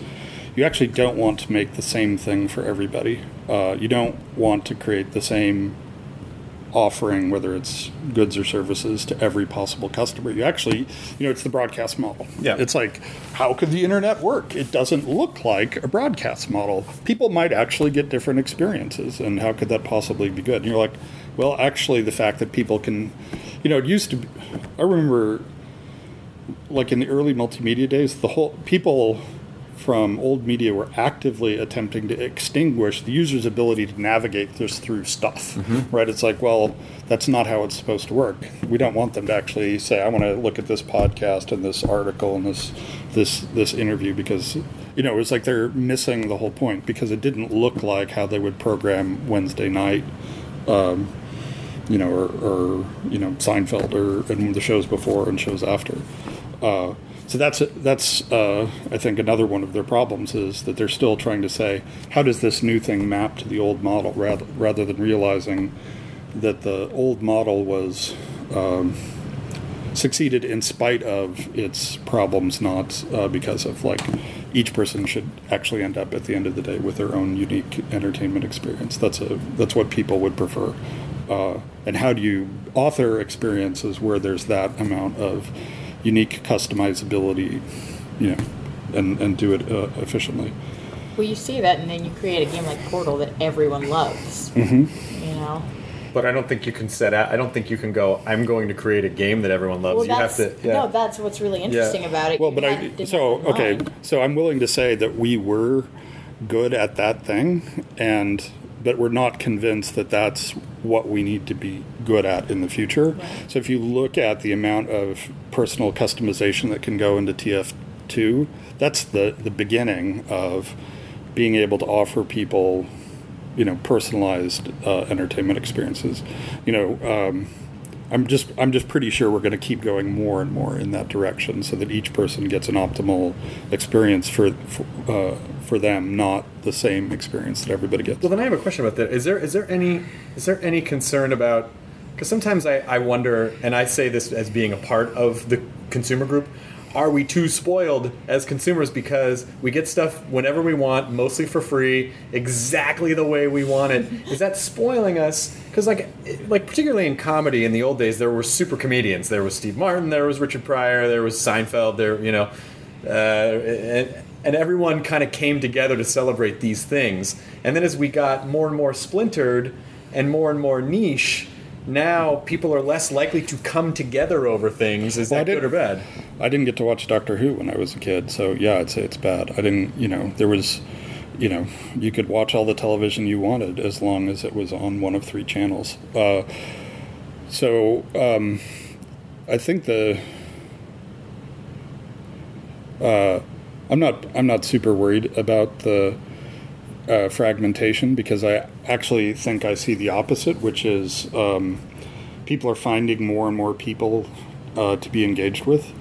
[SPEAKER 7] you actually don't want to make the same thing for everybody. Uh, you don't want to create the same offering, whether it's goods or services, to every possible customer. You actually, you know, it's the broadcast model.
[SPEAKER 3] Yeah.
[SPEAKER 7] It's like, how could the internet work? It doesn't look like a broadcast model. People might actually get different experiences, and how could that possibly be good? And you're like, well, actually, the fact that people can, you know, it used to be, I remember, like in the early multimedia days, the whole, people from old media were actively attempting to extinguish the user's ability to navigate this through stuff. Right? It's like, well, that's not how it's supposed to work. We don't want them to actually say, I want to look at this podcast and this article and this this this interview because you know, it was like they're missing the whole point because it didn't look like how they would program Wednesday night um, you know, or, or you know Seinfeld, or and the shows before and shows after. Uh, so that's that's uh, I think another one of their problems is that they're still trying to say how does this new thing map to the old model rather rather than realizing that the old model was um, succeeded in spite of its problems, not uh, because of like each person should actually end up at the end of the day with their own unique entertainment experience. That's a that's what people would prefer. Uh, and how do you author experiences where there's that amount of unique customizability, you know, and and do it uh, efficiently.
[SPEAKER 6] Well, you see that, and then you create a game like Portal that everyone loves.
[SPEAKER 7] Mm-hmm.
[SPEAKER 6] You know.
[SPEAKER 3] But I don't think you can set out. I don't think you can go. I'm going to create a game that everyone loves.
[SPEAKER 6] Well,
[SPEAKER 3] you have to. Yeah.
[SPEAKER 6] no. That's what's really interesting about it.
[SPEAKER 7] Well,
[SPEAKER 6] You
[SPEAKER 7] but I so okay, so I'm willing to say that we were good at that thing, and but we're not convinced that that's what we need to be good at in the future. So if you look at the amount of personal customization that can go into TF2, that's the the beginning of being able to offer people, you know, personalized uh, entertainment experiences. You know. Um, I'm just I'm just pretty sure we're going to keep going more and more in that direction, so that each person gets an optimal experience for for, uh, for them, not the same experience that everybody gets.
[SPEAKER 3] Well, then I have a question about that. Is there is there any is there any concern about? Because sometimes I, I wonder, and I say this as being a part of the consumer group. Are we too spoiled as consumers because we get stuff whenever we want, mostly for free, exactly the way we want it? Is that spoiling us? Because like like particularly in comedy in the old days, there were super comedians. There was Steve Martin, there was Richard Pryor, there was Seinfeld. There you know, uh, and, and everyone kind of came together to celebrate these things. And then as we got more and more splintered and more and more niche, now people are less likely to come together over things. Is
[SPEAKER 7] Well,
[SPEAKER 3] that good or bad?
[SPEAKER 7] I didn't get to watch Doctor Who when I was a kid, so yeah, I'd say it's bad. I didn't, you know, there was, you know, you could watch all the television you wanted as long as it was on one of three channels. Uh, so um, I think the uh, I'm not I'm not super worried about the uh, fragmentation because I actually think I see the opposite, which is um, people are finding more and more people uh, to be engaged with.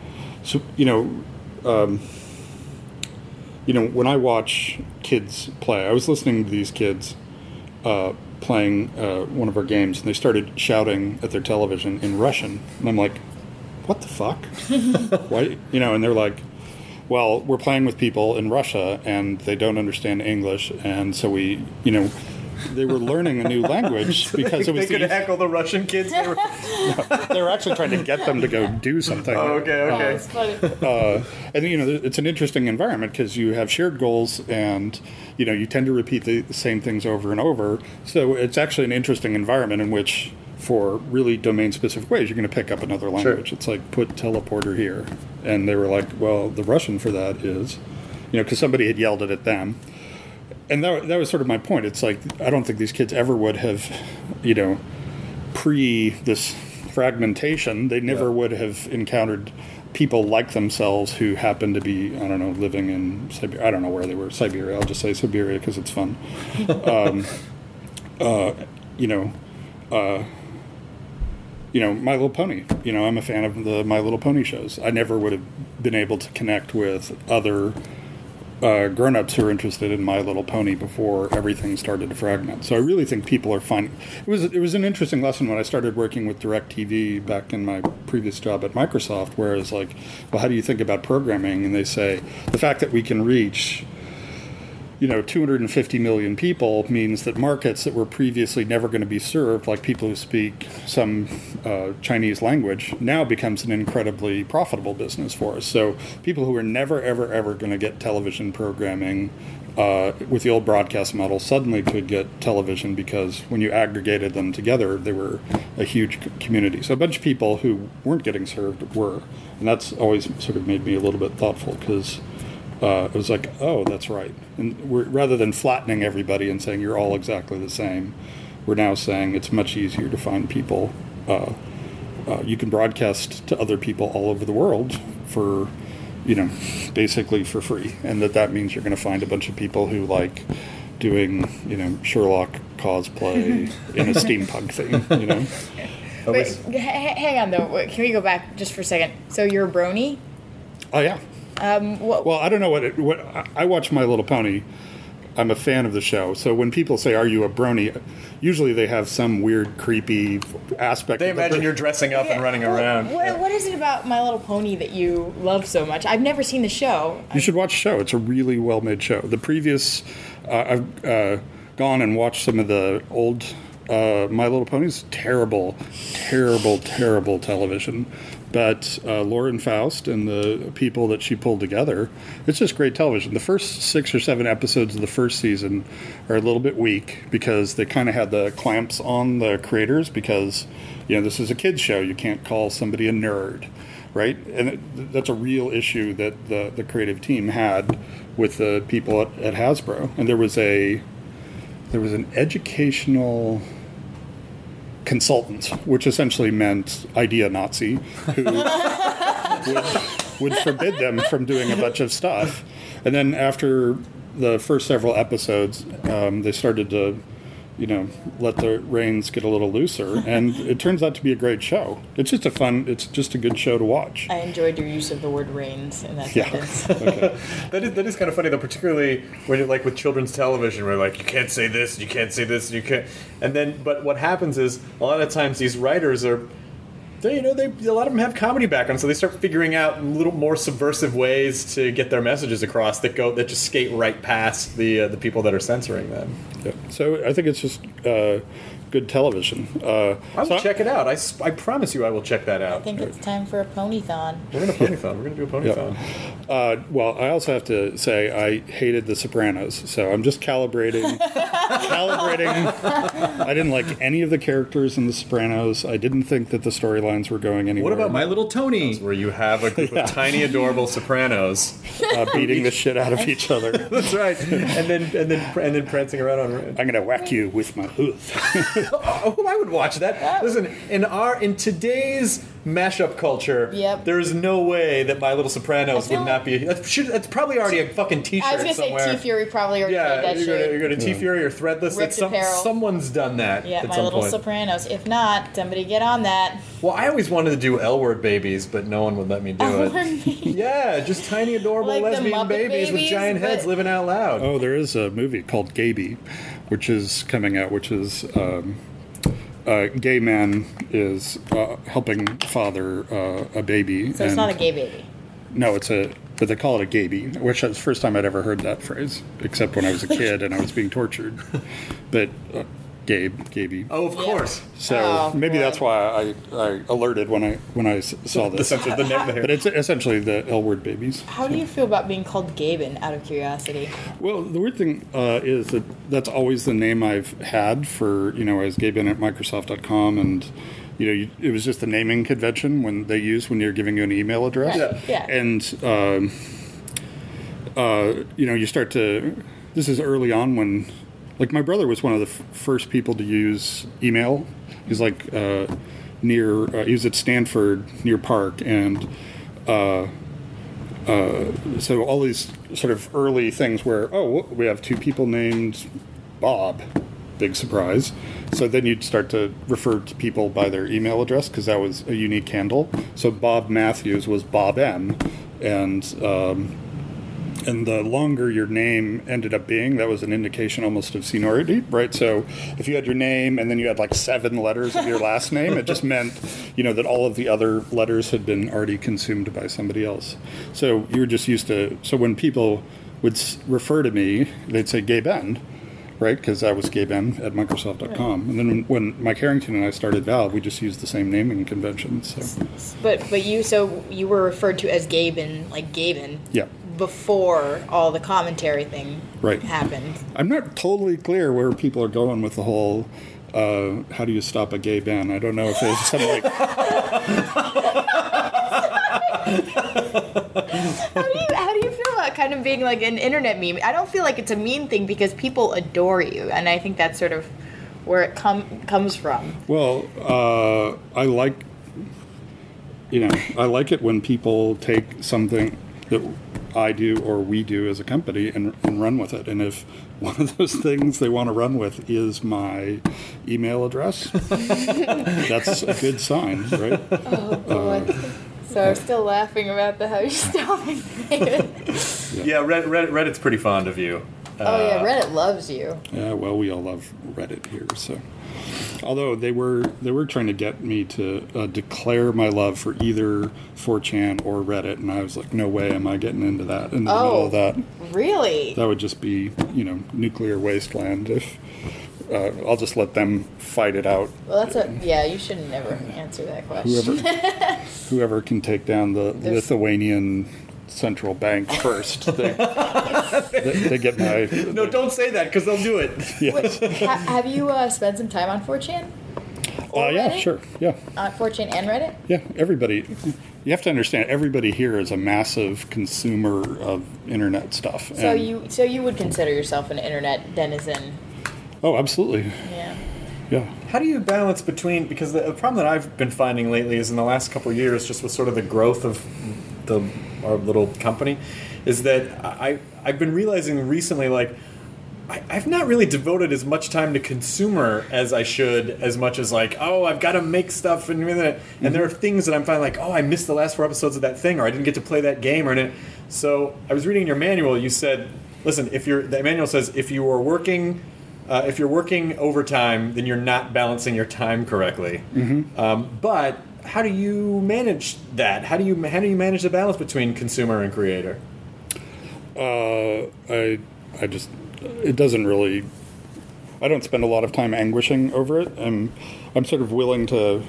[SPEAKER 7] So you know, um, you know, when I watch kids play, I was listening to these kids uh, playing uh, one of our games, and they started shouting at their television in Russian, and I'm like, "What the fuck? Why?" You know, and they're like. Well, we're playing with people in Russia and they don't understand English, and so we, you know, they were learning a new language because
[SPEAKER 3] they,
[SPEAKER 7] it was
[SPEAKER 3] they could
[SPEAKER 7] the,
[SPEAKER 3] heckle the Russian kids. They were-
[SPEAKER 7] they were actually trying to get them to go do something.
[SPEAKER 3] oh, okay, okay.
[SPEAKER 6] It's funny.
[SPEAKER 7] Uh, and you know, it's an interesting environment because you have shared goals, and you know, you tend to repeat the, the same things over and over. So it's actually an interesting environment in which, for really domain-specific ways, you're going to pick up another language. It's like put teleporter here, and they were like, "Well, the Russian for that is," you know, because somebody had yelled it at them. And that, that was sort of my point. It's like I don't think these kids ever would have, you know, pre this fragmentation, they never would have encountered people like themselves who happen to be, I don't know, living in Siberia. I don't know where they were, Siberia. I'll just say Siberia because it's fun. um, uh, you know, uh, you know, My Little Pony. You know, I'm a fan of the My Little Pony shows. I never would have been able to connect with other uh, grown-ups who are interested in My Little Pony before everything started to fragment. So I really think people are finding it was it was an interesting lesson when I started working with DirecTV back in my previous job at Microsoft, where it's like, well, how do you think about programming? And they say the fact that we can reach you know 250 million people means that markets that were previously never going to be served like people who speak some uh, chinese language now becomes an incredibly profitable business for us. So people who are never ever ever going to get television programming uh, with the old broadcast model suddenly could get television because when you aggregated them together they were a huge community. So a bunch of people who weren't getting served were. And that's always sort of made me a little bit thoughtful because uh, it was like, oh, that's right. And we're, rather than flattening everybody and saying you're all exactly the same, we're now saying it's much easier to find people. Uh, uh, you can broadcast to other people all over the world for, you know, basically for free, and that that means you're going to find a bunch of people who like doing, you know, Sherlock cosplay in a steampunk thing, you know.
[SPEAKER 6] Wait, h- hang on though. Can we go back just for a second? So you're a brony.
[SPEAKER 7] Oh yeah.
[SPEAKER 6] Um, what?
[SPEAKER 7] Well, I don't know what it, what I- I watch My Little Pony. I'm a fan of the show. So when people say, "Are you a brony?" Usually they have some weird, creepy aspect.
[SPEAKER 3] They
[SPEAKER 7] of the
[SPEAKER 3] imagine
[SPEAKER 7] br-
[SPEAKER 3] you're dressing up and running
[SPEAKER 6] What-
[SPEAKER 3] around.
[SPEAKER 6] What, what is it about My Little Pony that you love so much? I've never seen the show.
[SPEAKER 7] You should watch the show. It's a really well made show. The previous, uh, I've uh, gone and watched some of the old uh, My Little Ponies. Terrible, terrible, terrible television. But uh, Lauren Faust and the people that she pulled together, it's just great television. The first six or seven episodes of the first season are a little bit weak because they kind of had the clamps on the creators because, you know, this is a kids show. You can't call somebody a nerd right? And it, that's a real issue that the, the creative team had with the people at, at Hasbro. And there was a there was an educational consultant, which essentially meant idea Nazi, who would, would forbid them from doing a bunch of stuff. And then after the first several episodes, um, they started to, you know, let the reins get a little looser, and it turns out to be a great show. It's just a fun. It's just a good show to watch.
[SPEAKER 6] I enjoyed your use of the word reins in that
[SPEAKER 7] Yeah.
[SPEAKER 6] sentence.
[SPEAKER 3] That is that is kind of funny though, particularly when you're like with children's television, where like you can't say this, you can't say this, you can't, and then but what happens is a lot of times these writers are. They, you know, they a lot of them have comedy backgrounds, so they start figuring out little more subversive ways to get their messages across that go that just skate right past the uh, the people that are censoring them.
[SPEAKER 7] Yeah. So I think it's just uh, good television. Uh,
[SPEAKER 3] I will
[SPEAKER 7] so-
[SPEAKER 3] check it out. I promise you, I will check that out.
[SPEAKER 6] I think it's time for a ponython.
[SPEAKER 3] We're gonna ponython. We're gonna do a ponython.
[SPEAKER 7] Uh, well, I also have to say I hated The Sopranos, so I'm just calibrating. calibrating. I didn't like any of the characters in The Sopranos. I didn't think that the storylines were going anywhere.
[SPEAKER 8] What about My Little Tony?
[SPEAKER 3] Where you have a group of tiny, adorable Sopranos.
[SPEAKER 7] uh, beating the shit out of each other?
[SPEAKER 3] That's right. And then and then and then prancing around on.
[SPEAKER 7] I'm gonna whack you with my hoof.
[SPEAKER 3] Oh, I would watch that. Listen, in our in today's mashup culture,
[SPEAKER 6] Yep.
[SPEAKER 3] there is no way that My Little Sopranos would not be. That's, should, that's probably already a fucking T-shirt
[SPEAKER 6] I was gonna
[SPEAKER 3] somewhere.
[SPEAKER 6] say T Fury probably already
[SPEAKER 3] yeah,
[SPEAKER 6] made that
[SPEAKER 3] you're
[SPEAKER 6] shit.
[SPEAKER 3] gonna, you're gonna T Fury or Threadless.
[SPEAKER 6] Ripped
[SPEAKER 3] It's some,
[SPEAKER 6] apparel.
[SPEAKER 3] someone's done that.
[SPEAKER 6] yeah,
[SPEAKER 3] at
[SPEAKER 6] My
[SPEAKER 3] some
[SPEAKER 6] Little
[SPEAKER 3] point.
[SPEAKER 6] Sopranos. If not, somebody get on that.
[SPEAKER 3] Well, I always wanted to do L word babies, but no one would let me do it.
[SPEAKER 6] L-word
[SPEAKER 3] Yeah, just tiny, adorable
[SPEAKER 6] Like
[SPEAKER 3] lesbian
[SPEAKER 6] Muppet
[SPEAKER 3] babies, with
[SPEAKER 6] babies,
[SPEAKER 3] giant heads living out loud.
[SPEAKER 7] Oh, there is a movie called Gaby, which is coming out, which is um, a gay man is uh, helping father uh, a baby.
[SPEAKER 6] So it's not a gay baby.
[SPEAKER 7] No, it's a, but they call it a gaby, which is the first time I'd ever heard that phrase, except when I was a kid and I was being tortured. But uh, Gabe, Gaby.
[SPEAKER 3] Oh, of course.
[SPEAKER 7] So
[SPEAKER 6] Oh,
[SPEAKER 7] maybe
[SPEAKER 6] boy.
[SPEAKER 7] that's why I, I alerted when I when I s- saw this.
[SPEAKER 3] Essentially, the name
[SPEAKER 7] But it's essentially the L word babies.
[SPEAKER 6] How do you feel about being called Gaben? Out of curiosity.
[SPEAKER 7] Well, the weird thing uh, is that that's always the name I've had for, you know, as Gaben at Microsoft.com. And, you know, you, it was just the naming convention when they use when you're giving you an email address.
[SPEAKER 6] Right, yeah.
[SPEAKER 7] And, um, uh, you know, you start to, this is early on when, like, my brother was one of the f- first people to use email. He's like uh, near, uh, he was at Stanford near PARC. And, uh, so all these sort of early things where oh we have two people named Bob, big surprise. So then you'd start to refer to people by their email address because that was a unique handle. So Bob Matthews was Bob M, and um, and the longer your name ended up being, that was an indication almost of seniority, right? So if you had your name and then you had like seven letters of your last name, it just meant, you know, that all of the other letters had been already consumed by somebody else. So you were just used to. So when people would refer to me, they'd say Gabe End, right? Because I was Gabe End at Microsoft.com. And then when Mike Harrington and I started Valve, we just used the same naming convention. So
[SPEAKER 6] But but you so you were referred to as Gaben, like Gaben,
[SPEAKER 7] yeah.
[SPEAKER 6] Before all the commentary thing
[SPEAKER 7] Right.
[SPEAKER 6] happened.
[SPEAKER 7] I'm not totally clear where people are going with the whole. Uh, how do you stop a gay ban? I don't know if there's some like.
[SPEAKER 6] How do you how do you feel about about kind of being like an internet meme. I don't feel like it's a mean thing because people adore you, and I think that's sort of where it com- comes from.
[SPEAKER 7] Well, uh, I like, you know, I like it when people take something that I do or we do as a company and, and run with it. And if one of those things they want to run with is my email address, that's a good sign, right?
[SPEAKER 6] Oh boy. Uh, so I'm still laughing about the how you stopping.
[SPEAKER 3] Yeah, Reddit, Reddit, Reddit's pretty fond of you.
[SPEAKER 6] oh yeah, uh, Reddit loves you.
[SPEAKER 7] Yeah, well, we all love Reddit here, so. Although they were they were trying to get me to uh, declare my love for either 4chan or Reddit, and I was like, no way am I getting into that in the middle
[SPEAKER 6] Oh.
[SPEAKER 7] of that.
[SPEAKER 6] Really?
[SPEAKER 7] That would just be you know nuclear wasteland. If uh, I'll just let them fight it out.
[SPEAKER 6] Well, that's a yeah. You should never answer that question.
[SPEAKER 7] Whoever whoever can take down the
[SPEAKER 6] There's-
[SPEAKER 7] Lithuanian central bank first, they, they, they get my
[SPEAKER 3] No, don't say that because they'll do it.
[SPEAKER 7] yes.
[SPEAKER 6] ha- have you uh, spent some time on 4chan?
[SPEAKER 7] Uh, yeah,
[SPEAKER 6] Reddit?
[SPEAKER 7] sure, yeah.
[SPEAKER 6] On 4chan and Reddit?
[SPEAKER 7] Yeah, everybody. You have to understand, everybody here is a massive consumer of internet stuff.
[SPEAKER 6] So
[SPEAKER 7] and-
[SPEAKER 6] you so you would consider yourself an internet denizen?
[SPEAKER 7] Oh, absolutely.
[SPEAKER 6] Yeah.
[SPEAKER 7] Yeah.
[SPEAKER 3] How do you balance between because the problem that I've been finding lately is in the last couple of years, just with sort of the growth of the our little company, is that I I've been realizing recently like. I, I've not really devoted as much time to consumer as I should, as much as like, oh, I've got to make stuff and and there are things that I'm finding like, oh, I missed the last four episodes of that thing, or I didn't get to play that game, or I didn't. So I was reading your manual. You said, listen, if you're the manual says if you are working uh, if you're working overtime, then you're not balancing your time correctly. Mm-hmm. Um, but how do you manage that? How do you how do you manage the balance between consumer and creator?
[SPEAKER 7] Uh, I, I just, it doesn't really, I don't spend a lot of time anguishing over it. I'm, I'm sort of willing to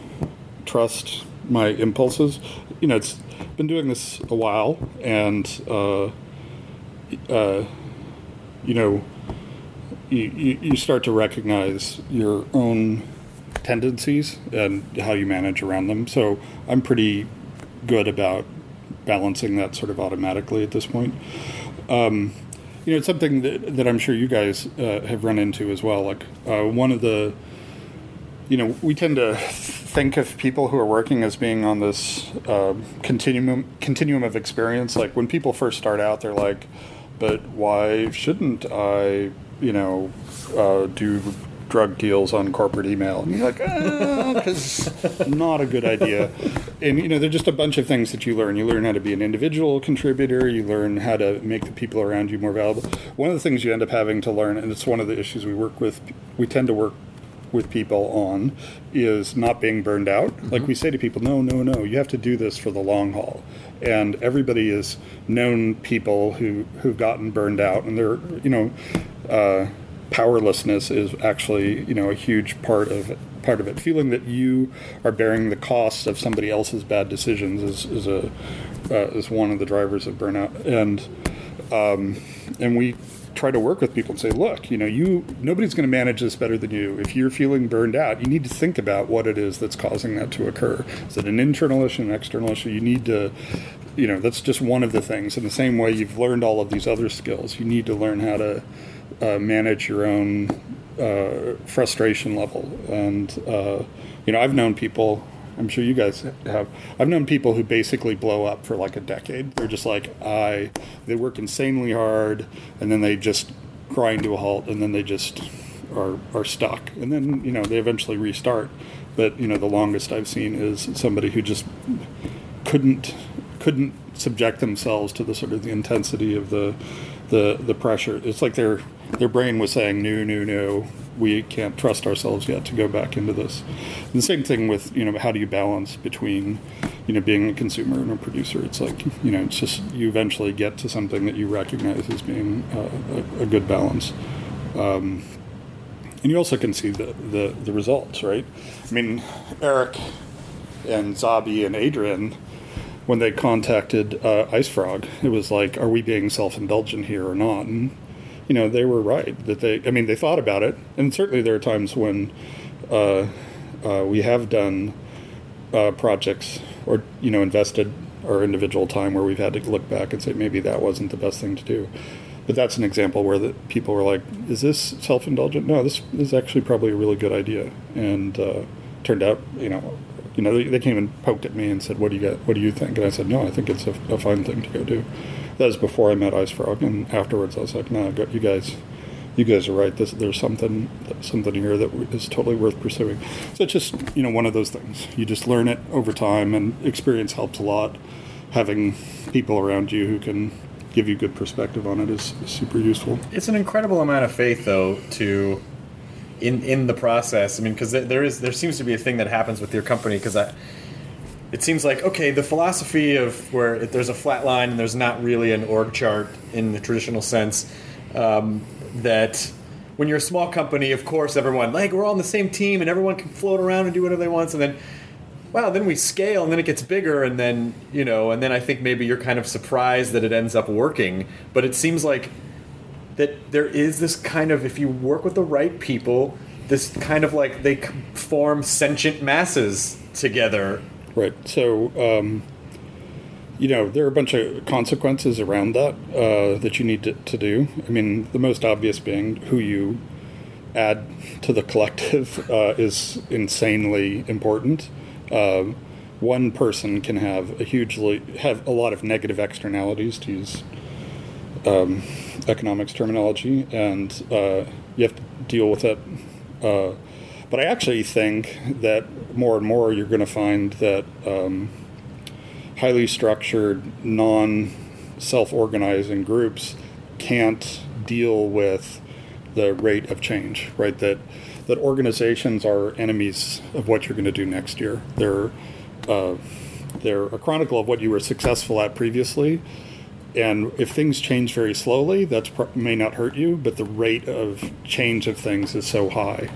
[SPEAKER 7] trust my impulses. You know, it's been doing this a while, and, uh, uh, you know, you, you, you start to recognize your own tendencies and how you manage around them. So I'm pretty good about balancing that sort of automatically at this point. Um, you know, it's something that, that I'm sure you guys uh, have run into as well. Like uh, one of the, you know, we tend to think of people who are working as being on this uh, continuum continuum of experience. Like when people first start out, they're like, "But why shouldn't I, you know, uh, do drug deals on corporate email?" And you're like, "Because not a good idea." And you know, they're just a bunch of things that you learn. You learn how to be an individual contributor. You learn how to make the people around you more valuable. One of the things you end up having to learn, and it's one of the issues we work with, we tend to work with people on is not being burned out. Like we say to people, no, no, no, you have to do this for the long haul. And everybody has known people who who've gotten burned out, and they're you know, uh, powerlessness is actually you know a huge part of it, part of it. Feeling that you are bearing the costs of somebody else's bad decisions is is a uh, is one of the drivers of burnout, and um, and we try to work with people and say, look, you know, you nobody's going to manage this better than you. If you're feeling burned out, you need to think about what it is that's causing that to occur. Is it an internal issue, an external issue? You need to, you know, that's just one of the things. In the same way you've learned all of these other skills, you need to learn how to uh, manage your own uh, frustration level. And uh, you know, I've known people. I'm sure you guys have. I've known people who basically blow up for like a decade. They're just like I. They work insanely hard, and then they just grind to a halt, and then they just are are stuck, and then you know they eventually restart. But you know, the longest I've seen is somebody who just couldn't couldn't subject themselves to the sort of the intensity of the the the pressure. It's like their their brain was saying, "No, no, no, we can't trust ourselves yet to go back into this." And the same thing with you know how do you balance between you know being a consumer and a producer? It's like you know it's just you eventually get to something that you recognize as being uh, a, a good balance. Um, and you also can see the, the, the results, right? I mean, Eric and Zabi and Adrian, when they contacted uh, IceFrog, it was like, are we being self indulgent here or not? And, you know, they were right. That they, I mean, they thought about it. And certainly there are times when uh, uh, we have done uh, projects or, you know, invested our individual time where we've had to look back and say maybe that wasn't the best thing to do. But that's an example where the people were like, "Is this self-indulgent? No, this is actually probably a really good idea." And uh, turned out, you know, you know, they, they came and poked at me and said, "What do you got? What do you think?" And I said, "No, I think it's a, a fine thing to go do." That was before I met IceFrog, and afterwards I was like, "No, you guys." You guys are right. This, there's something, something here that is totally worth pursuing. So it's just, you know, one of those things. You just learn it over time, and experience helps a lot. Having people around you who can give you good perspective on it is, is super useful.
[SPEAKER 3] It's an incredible amount of faith, though, to in in the process. I mean, because there is there seems to be a thing that happens with your company because I. It seems like okay, the philosophy of where there's a flat line and there's not really an org chart in the traditional sense. Um, that when you're a small company, of course, everyone like we're all on the same team and everyone can float around and do whatever they want. And then, wow, then we scale and then it gets bigger and then you know, and then I think maybe you're kind of surprised that it ends up working. But it seems like that there is this kind of if you work with the right people, this kind of like they form sentient masses together.
[SPEAKER 7] Right. So. Um you know, there are a bunch of consequences around that uh, that you need to, to, do. I mean, the most obvious being who you add to the collective uh, is insanely important. Uh, one person can have a hugely have a lot of negative externalities to use um, economics terminology, and uh, you have to deal with it. But I actually think that more and more you're going to find that. Um, highly structured, non self organizing groups can't deal with the rate of change, right? That that organizations are enemies of what you're going to do next year. They're uh, they're a chronicle of what you were successful at previously, and if things change very slowly, that may not hurt you, but the rate of change of things is so high.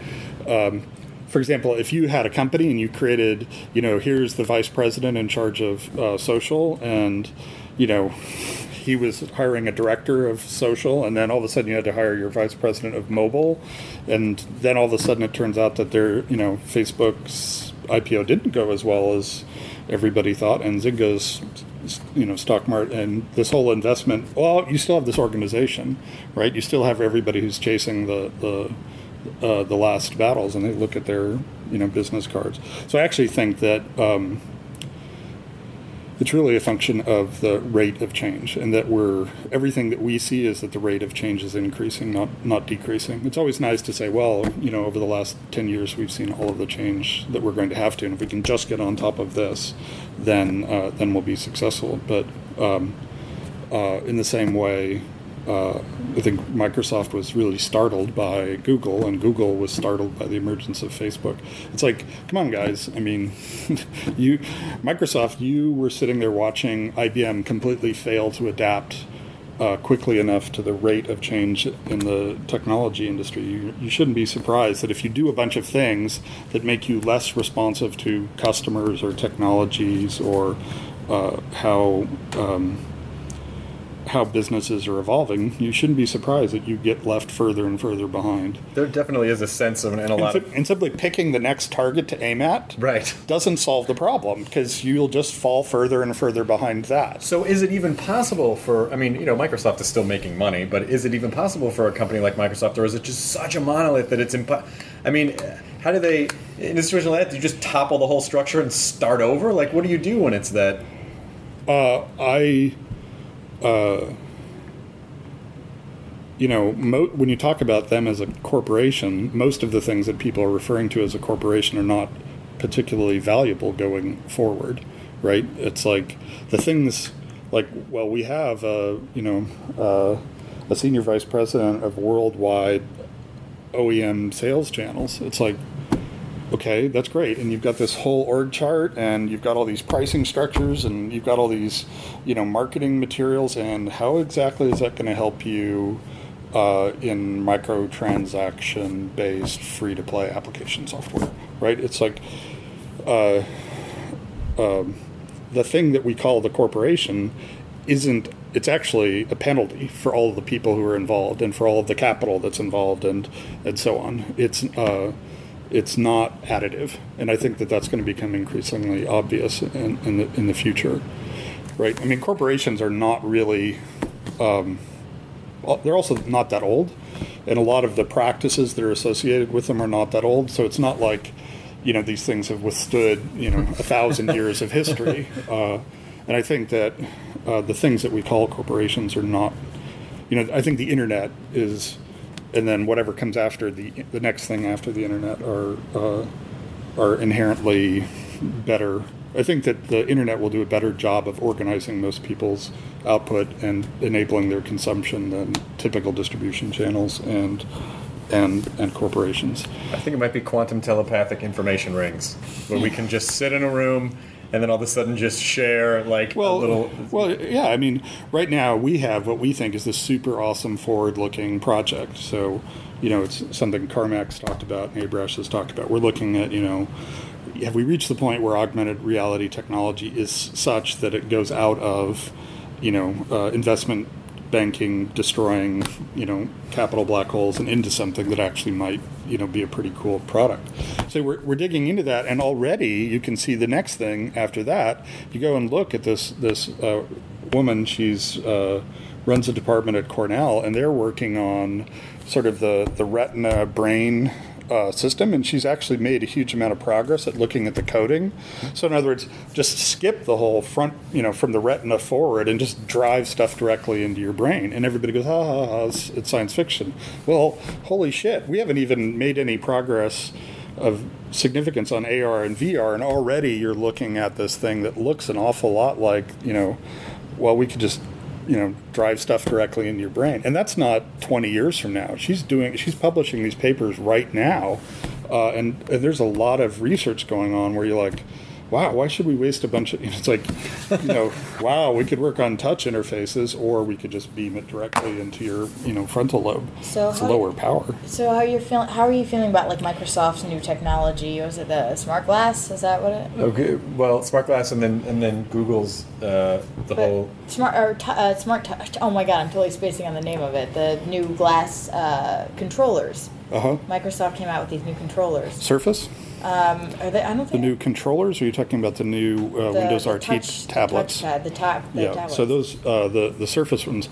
[SPEAKER 7] Um, for example, if you had a company and you created, you know, here's the vice president in charge of uh, social, and you know, he was hiring a director of social, and then all of a sudden you had to hire your vice president of mobile, and then all of a sudden it turns out that their, you know, Facebook's IPO didn't go as well as everybody thought, and Zynga's you know stock market and this whole investment well you still have this organization right? You still have everybody who's chasing the the uh, the last battles and they look at their you know business cards. So I actually think that um, it's really a function of the rate of change, and that we're everything that we see is that the rate of change is increasing, not not decreasing. It's always nice to say, well, you know, over the last ten years we've seen all of the change that we're going to have to, and if we can just get on top of this, then uh, then we'll be successful. But um, uh, in the same way, uh, I think Microsoft was really startled by Google, and Google was startled by the emergence of Facebook. It's like, come on, guys. I mean, you, Microsoft, you were sitting there watching IBM completely fail to adapt uh, quickly enough to the rate of change in the technology industry. You, you shouldn't be surprised that if you do a bunch of things that make you less responsive to customers or technologies or uh, how um, how businesses are evolving, you shouldn't be surprised that you get left further and further behind.
[SPEAKER 3] There definitely is a sense of an and.
[SPEAKER 7] And, simply picking the next target to aim at,
[SPEAKER 3] right,
[SPEAKER 7] doesn't solve the problem because you'll just fall further and further behind that.
[SPEAKER 3] So, is it even possible for? I mean, you know, Microsoft is still making money, but is it even possible for a company like Microsoft, or is it just such a monolith that it's impo- I mean, how do they in a situation like that? Do you just topple the whole structure and start over? Like, what do you do when it's that?
[SPEAKER 7] Uh, I uh, you know, mo- when you talk about them as a corporation, most of the things that people are referring to as a corporation are not particularly valuable going forward, right? It's like the things like, well, we have, uh, you know, uh, a senior vice president of worldwide OEM sales channels. It's like, okay, that's great. And you've got this whole org chart and you've got all these pricing structures and you've got all these, you know, marketing materials. And how exactly is that going to help you uh, in microtransaction based free to play application software, right? It's like uh, um, the thing that we call the corporation isn't it's actually a penalty for all the people who are involved and for all of the capital that's involved and and so on. It's uh, it's not additive, and I think that that's going to become increasingly obvious in, in the in the future. right? I mean, corporations are not really, um, they're also not that old, and a lot of the practices that are associated with them are not that old. So it's not like, you know, these things have withstood you know a thousand years of history. Uh, and I think that uh, the things that we call corporations are not. You know, I think the internet is, and then whatever comes after the the next thing after the internet are uh, are inherently better. I think that the internet will do a better job of organizing most people's output and enabling their consumption than typical distribution channels and and and corporations.
[SPEAKER 3] I think it might be quantum telepathic information rings, where we can just sit in a room and then all of a sudden just share like
[SPEAKER 7] well,
[SPEAKER 3] a little.
[SPEAKER 7] Well, yeah. I mean, right now we have what we think is this super awesome forward-looking project. So, you know, it's something Carmack's talked about and Abrash has talked about. We're looking at, you know, have we reached the point where augmented reality technology is such that it goes out of, you know, uh, investment banking destroying you know capital black holes and into something that actually might you know be a pretty cool product. So we're, we're digging into that and already you can see the next thing after that. You go and look at this this uh, woman she's uh, runs a department at cornell and they're working on sort of the the retina brain uh, system, and she's actually made a huge amount of progress at looking at the coding. So, in other words, just skip the whole front, you know, from the retina forward, and just drive stuff directly into your brain. And everybody goes, "Ha ha ha!" It's, it's science fiction. Well, holy shit, we haven't even made any progress of significance on AR and VR, and already you're looking at this thing that looks an awful lot like, you know, well, we could just you know drive stuff directly into your brain. And that's not 20 years from now. She's doing she's publishing these papers right now uh, and, and, there's a lot of research going on where you're like wow, why should we waste a bunch of? You know, it's like, you know, wow, we could work on touch interfaces, or we could just beam it directly into your, you know, frontal lobe.
[SPEAKER 6] So
[SPEAKER 7] it's lower power.
[SPEAKER 6] So how you're feeling? How are you feeling about like Microsoft's new technology? Was it the smart glass? Is that what it?
[SPEAKER 3] Okay, well, smart glass, and then and then Google's uh, the but whole
[SPEAKER 6] smart or t- uh, smart touch. Oh my god, I'm totally spacing on the name of it. The new glass uh, controllers.
[SPEAKER 7] Uh huh.
[SPEAKER 6] Microsoft came out with these new controllers.
[SPEAKER 7] Surface.
[SPEAKER 6] Um, are they, I don't
[SPEAKER 7] the new controllers? Or are you talking about the new uh, the, Windows the RT touch, tablets?
[SPEAKER 6] Touchpad, the, ta- the
[SPEAKER 7] yeah.
[SPEAKER 6] Tablets.
[SPEAKER 7] So those uh, the the Surface ones,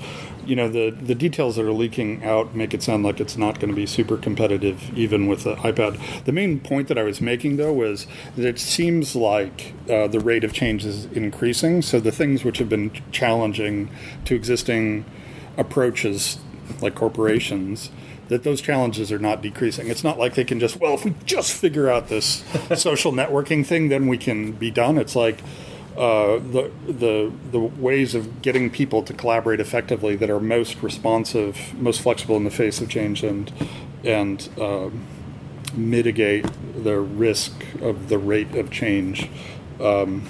[SPEAKER 7] you know, the the details that are leaking out make it sound like it's not going to be super competitive even with the iPad. The main point that I was making though was that it seems like uh, the rate of change is increasing. So the things which have been challenging to existing approaches, like corporations that those challenges are not decreasing. It's not like they can just, well, if we just figure out this social networking thing, then we can be done. It's like uh, the the the ways of getting people to collaborate effectively that are most responsive, most flexible in the face of change, and and uh, mitigate the risk of the rate of change. Um,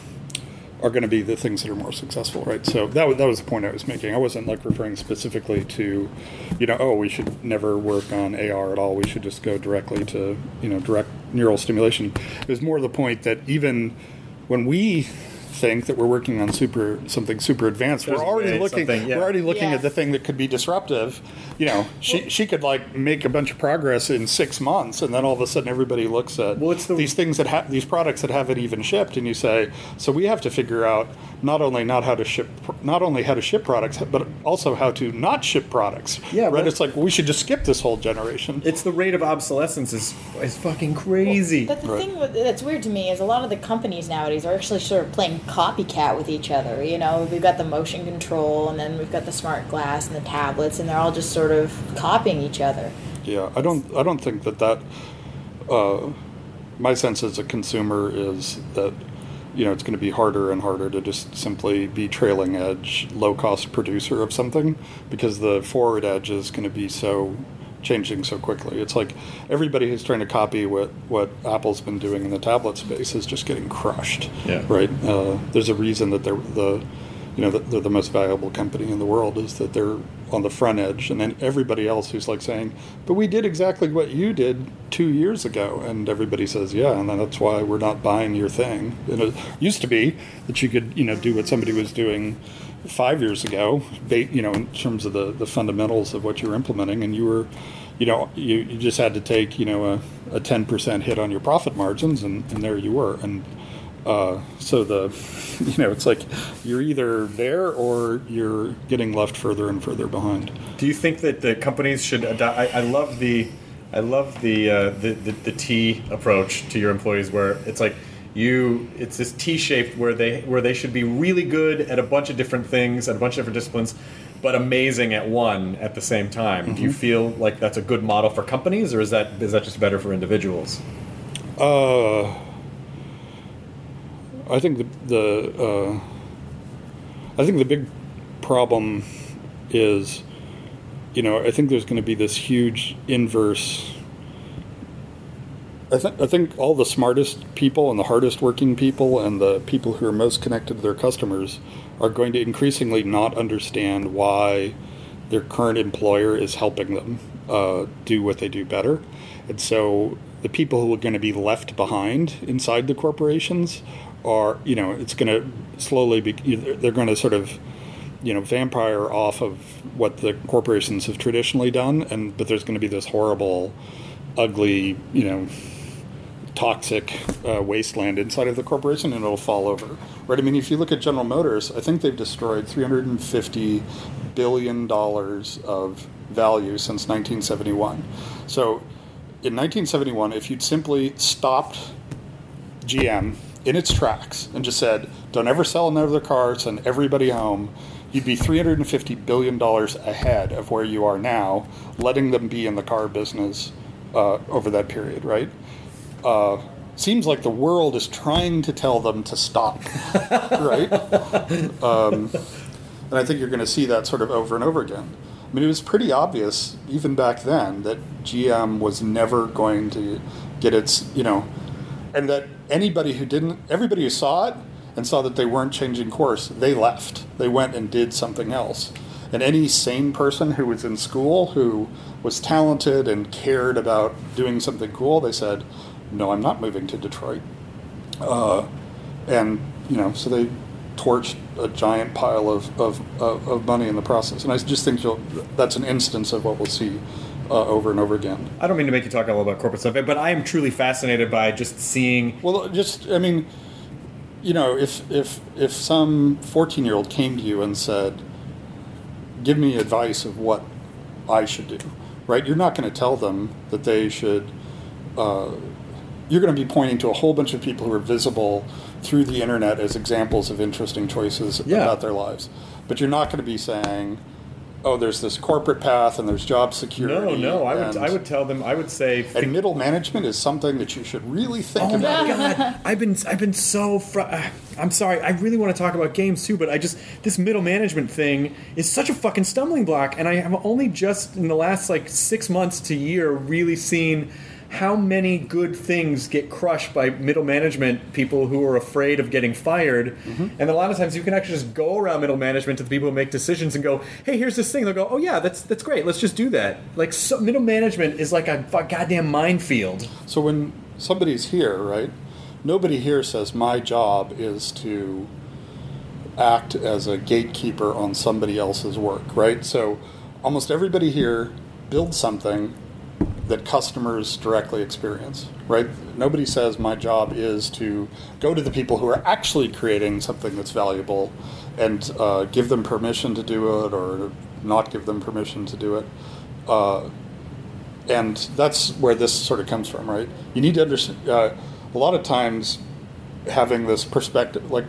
[SPEAKER 7] are going to be the things that are more successful, right? So that was, that was the point I was making. I wasn't like referring specifically to, you know, oh, we should never work on AR at all. We should just go directly to, you know, direct neural stimulation. It was more the point that even when we think that we're working on super something super advanced. There's we're already looking. Yeah. We're already looking yeah. at the thing that could be disruptive. You know, she she could like make a bunch of progress in six months, and then all of a sudden everybody looks at well, the, these things that have these products that haven't even shipped, and you say, so we have to figure out not only not how to ship, not only how to ship products, but also how to not ship products.
[SPEAKER 3] Yeah,
[SPEAKER 7] right. It's like well, we should just skip this whole generation.
[SPEAKER 3] It's the rate of obsolescence is is fucking crazy.
[SPEAKER 6] Well, but the right. thing that's weird to me is a lot of the companies nowadays are actually sort of playing copycat with each other. You know, we've got the motion control, and then we've got the smart glass and the tablets, and they're all just sort of copying each other.
[SPEAKER 7] Yeah, I don't. I don't think that that. Uh, my sense as a consumer is that you know it's going to be harder and harder to just simply be trailing edge, low cost producer of something because the forward edge is going to be so changing so quickly. It's like everybody who's trying to copy what, what Apple's been doing in the tablet space is just getting crushed.
[SPEAKER 3] Yeah.
[SPEAKER 7] Right. Uh, there's a reason that they're the you know they're the most valuable company in the world is that they're on the front edge and then everybody else who's like saying but we did exactly what you did two years ago and everybody says yeah and then that's why we're not buying your thing and it used to be that you could you know do what somebody was doing five years ago, you know, in terms of the, the fundamentals of what you're implementing, and you were, you know, you, you just had to take, you know, a, a 10% hit on your profit margins, and, and there you were. And Uh, so the, you know, it's like you're either there or you're getting left further and further behind.
[SPEAKER 3] Do you think that the companies should adopt? I, I love the, I love the, uh, the the the T approach to your employees, where it's like you, it's this T shaped where they where they should be really good at a bunch of different things, at a bunch of different disciplines, but amazing at one at the same time. Do you feel like that's a good model for companies, or is that is that just better for individuals?
[SPEAKER 7] Uh, I think the the uh, I think the big problem is, you know, I think there's going to be this huge inverse. I, th- I think all the smartest people and the hardest working people and the people who are most connected to their customers are going to increasingly not understand why their current employer is helping them uh, do what they do better. And so the people who are going to be left behind inside the corporations are, you know, it's going to slowly be, they're going to sort of, you know, vampire off of what the corporations have traditionally done. And, but there's going to be this horrible, ugly, you know, toxic uh, wasteland inside of the corporation and it'll fall over. Right? I mean, if you look at General Motors, I think they've destroyed 350 billion dollars of value since 1971. So, in 1971, if you'd simply stopped GM in its tracks and just said, "Don't ever sell another car, send everybody home," you'd be 350 billion dollars ahead of where you are now, letting them be in the car business uh, over that period, right? Uh, seems like the world is trying to tell them to stop, right? Um, and I think you're going to see that sort of over and over again. I mean, it was pretty obvious even back then that GM was never going to get its, you know, and that anybody who didn't, everybody who saw it and saw that they weren't changing course, they left. They went and did something else. And any sane person who was in school who was talented and cared about doing something cool, they said, no, I'm not moving to Detroit. Uh, and, you know, so they torched a giant pile of, of, of, of money in the process. And I just think you'll, that's an instance of what we'll see uh, over and over again.
[SPEAKER 3] I don't mean to make you talk all about corporate stuff, but I am truly fascinated by just seeing.
[SPEAKER 7] Well, just, I mean, you know, if, if, if some 14 year old came to you and said, give me advice of what I should do, right? You're not going to tell them that they should. Uh, you're going to be pointing to a whole bunch of people who are visible through the internet as examples of interesting choices
[SPEAKER 3] Yeah.
[SPEAKER 7] about their lives. But you're not going to be saying, "Oh, there's this corporate path and there's job security."
[SPEAKER 3] No, no, I would, I would tell them. I would say.
[SPEAKER 7] And middle management is something that you should really think
[SPEAKER 3] Oh
[SPEAKER 7] about.
[SPEAKER 3] my god! I've been I've been so fr- uh, I'm sorry. I really want to talk about games too, but I just this middle management thing is such a fucking stumbling block, and I have only just in the last like six months to year really seen how many good things get crushed by middle management people who are afraid of getting fired. Mm-hmm. And a lot of times you can actually just go around middle management to the people who make decisions and go, "Hey, here's this thing." They'll go, "Oh yeah, that's that's great. Let's just do that." Like so, middle management is like a goddamn minefield.
[SPEAKER 7] So when somebody's here, right? Nobody here says my job is to act as a gatekeeper on somebody else's work, right? So almost everybody here builds something that customers directly experience, right? Nobody says my job is to go to the people who are actually creating something that's valuable and uh, give them permission to do it or not give them permission to do it. Uh, and that's where this sort of comes from, right? You need to understand. Uh, a lot of times, having this perspective, like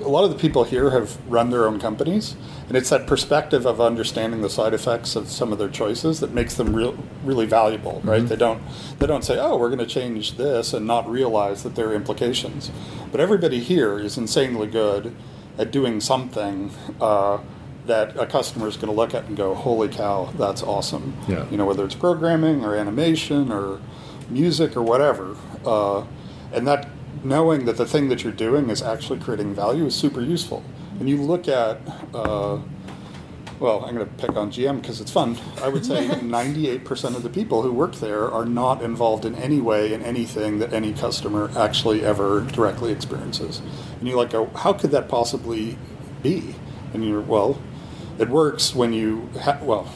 [SPEAKER 7] a lot of the people here have run their own companies, and it's that perspective of understanding the side effects of some of their choices that makes them real, really valuable, right? They don't they don't say, "Oh, we're going to change this," and not realize that there are implications. But everybody here is insanely good at doing something. Uh, that a customer is going to look at and go, "Holy cow, that's awesome!"
[SPEAKER 3] Yeah.
[SPEAKER 7] You know, whether it's programming or animation or music or whatever, uh, and that knowing that the thing that you're doing is actually creating value is super useful. And you look at, uh, well, I'm going to pick on GM because it's fun. I would say 98% of the people who work there are not involved in any way in anything that any customer actually ever directly experiences. And you're like go, how could that possibly be? And you're, well, it works when you, ha- well,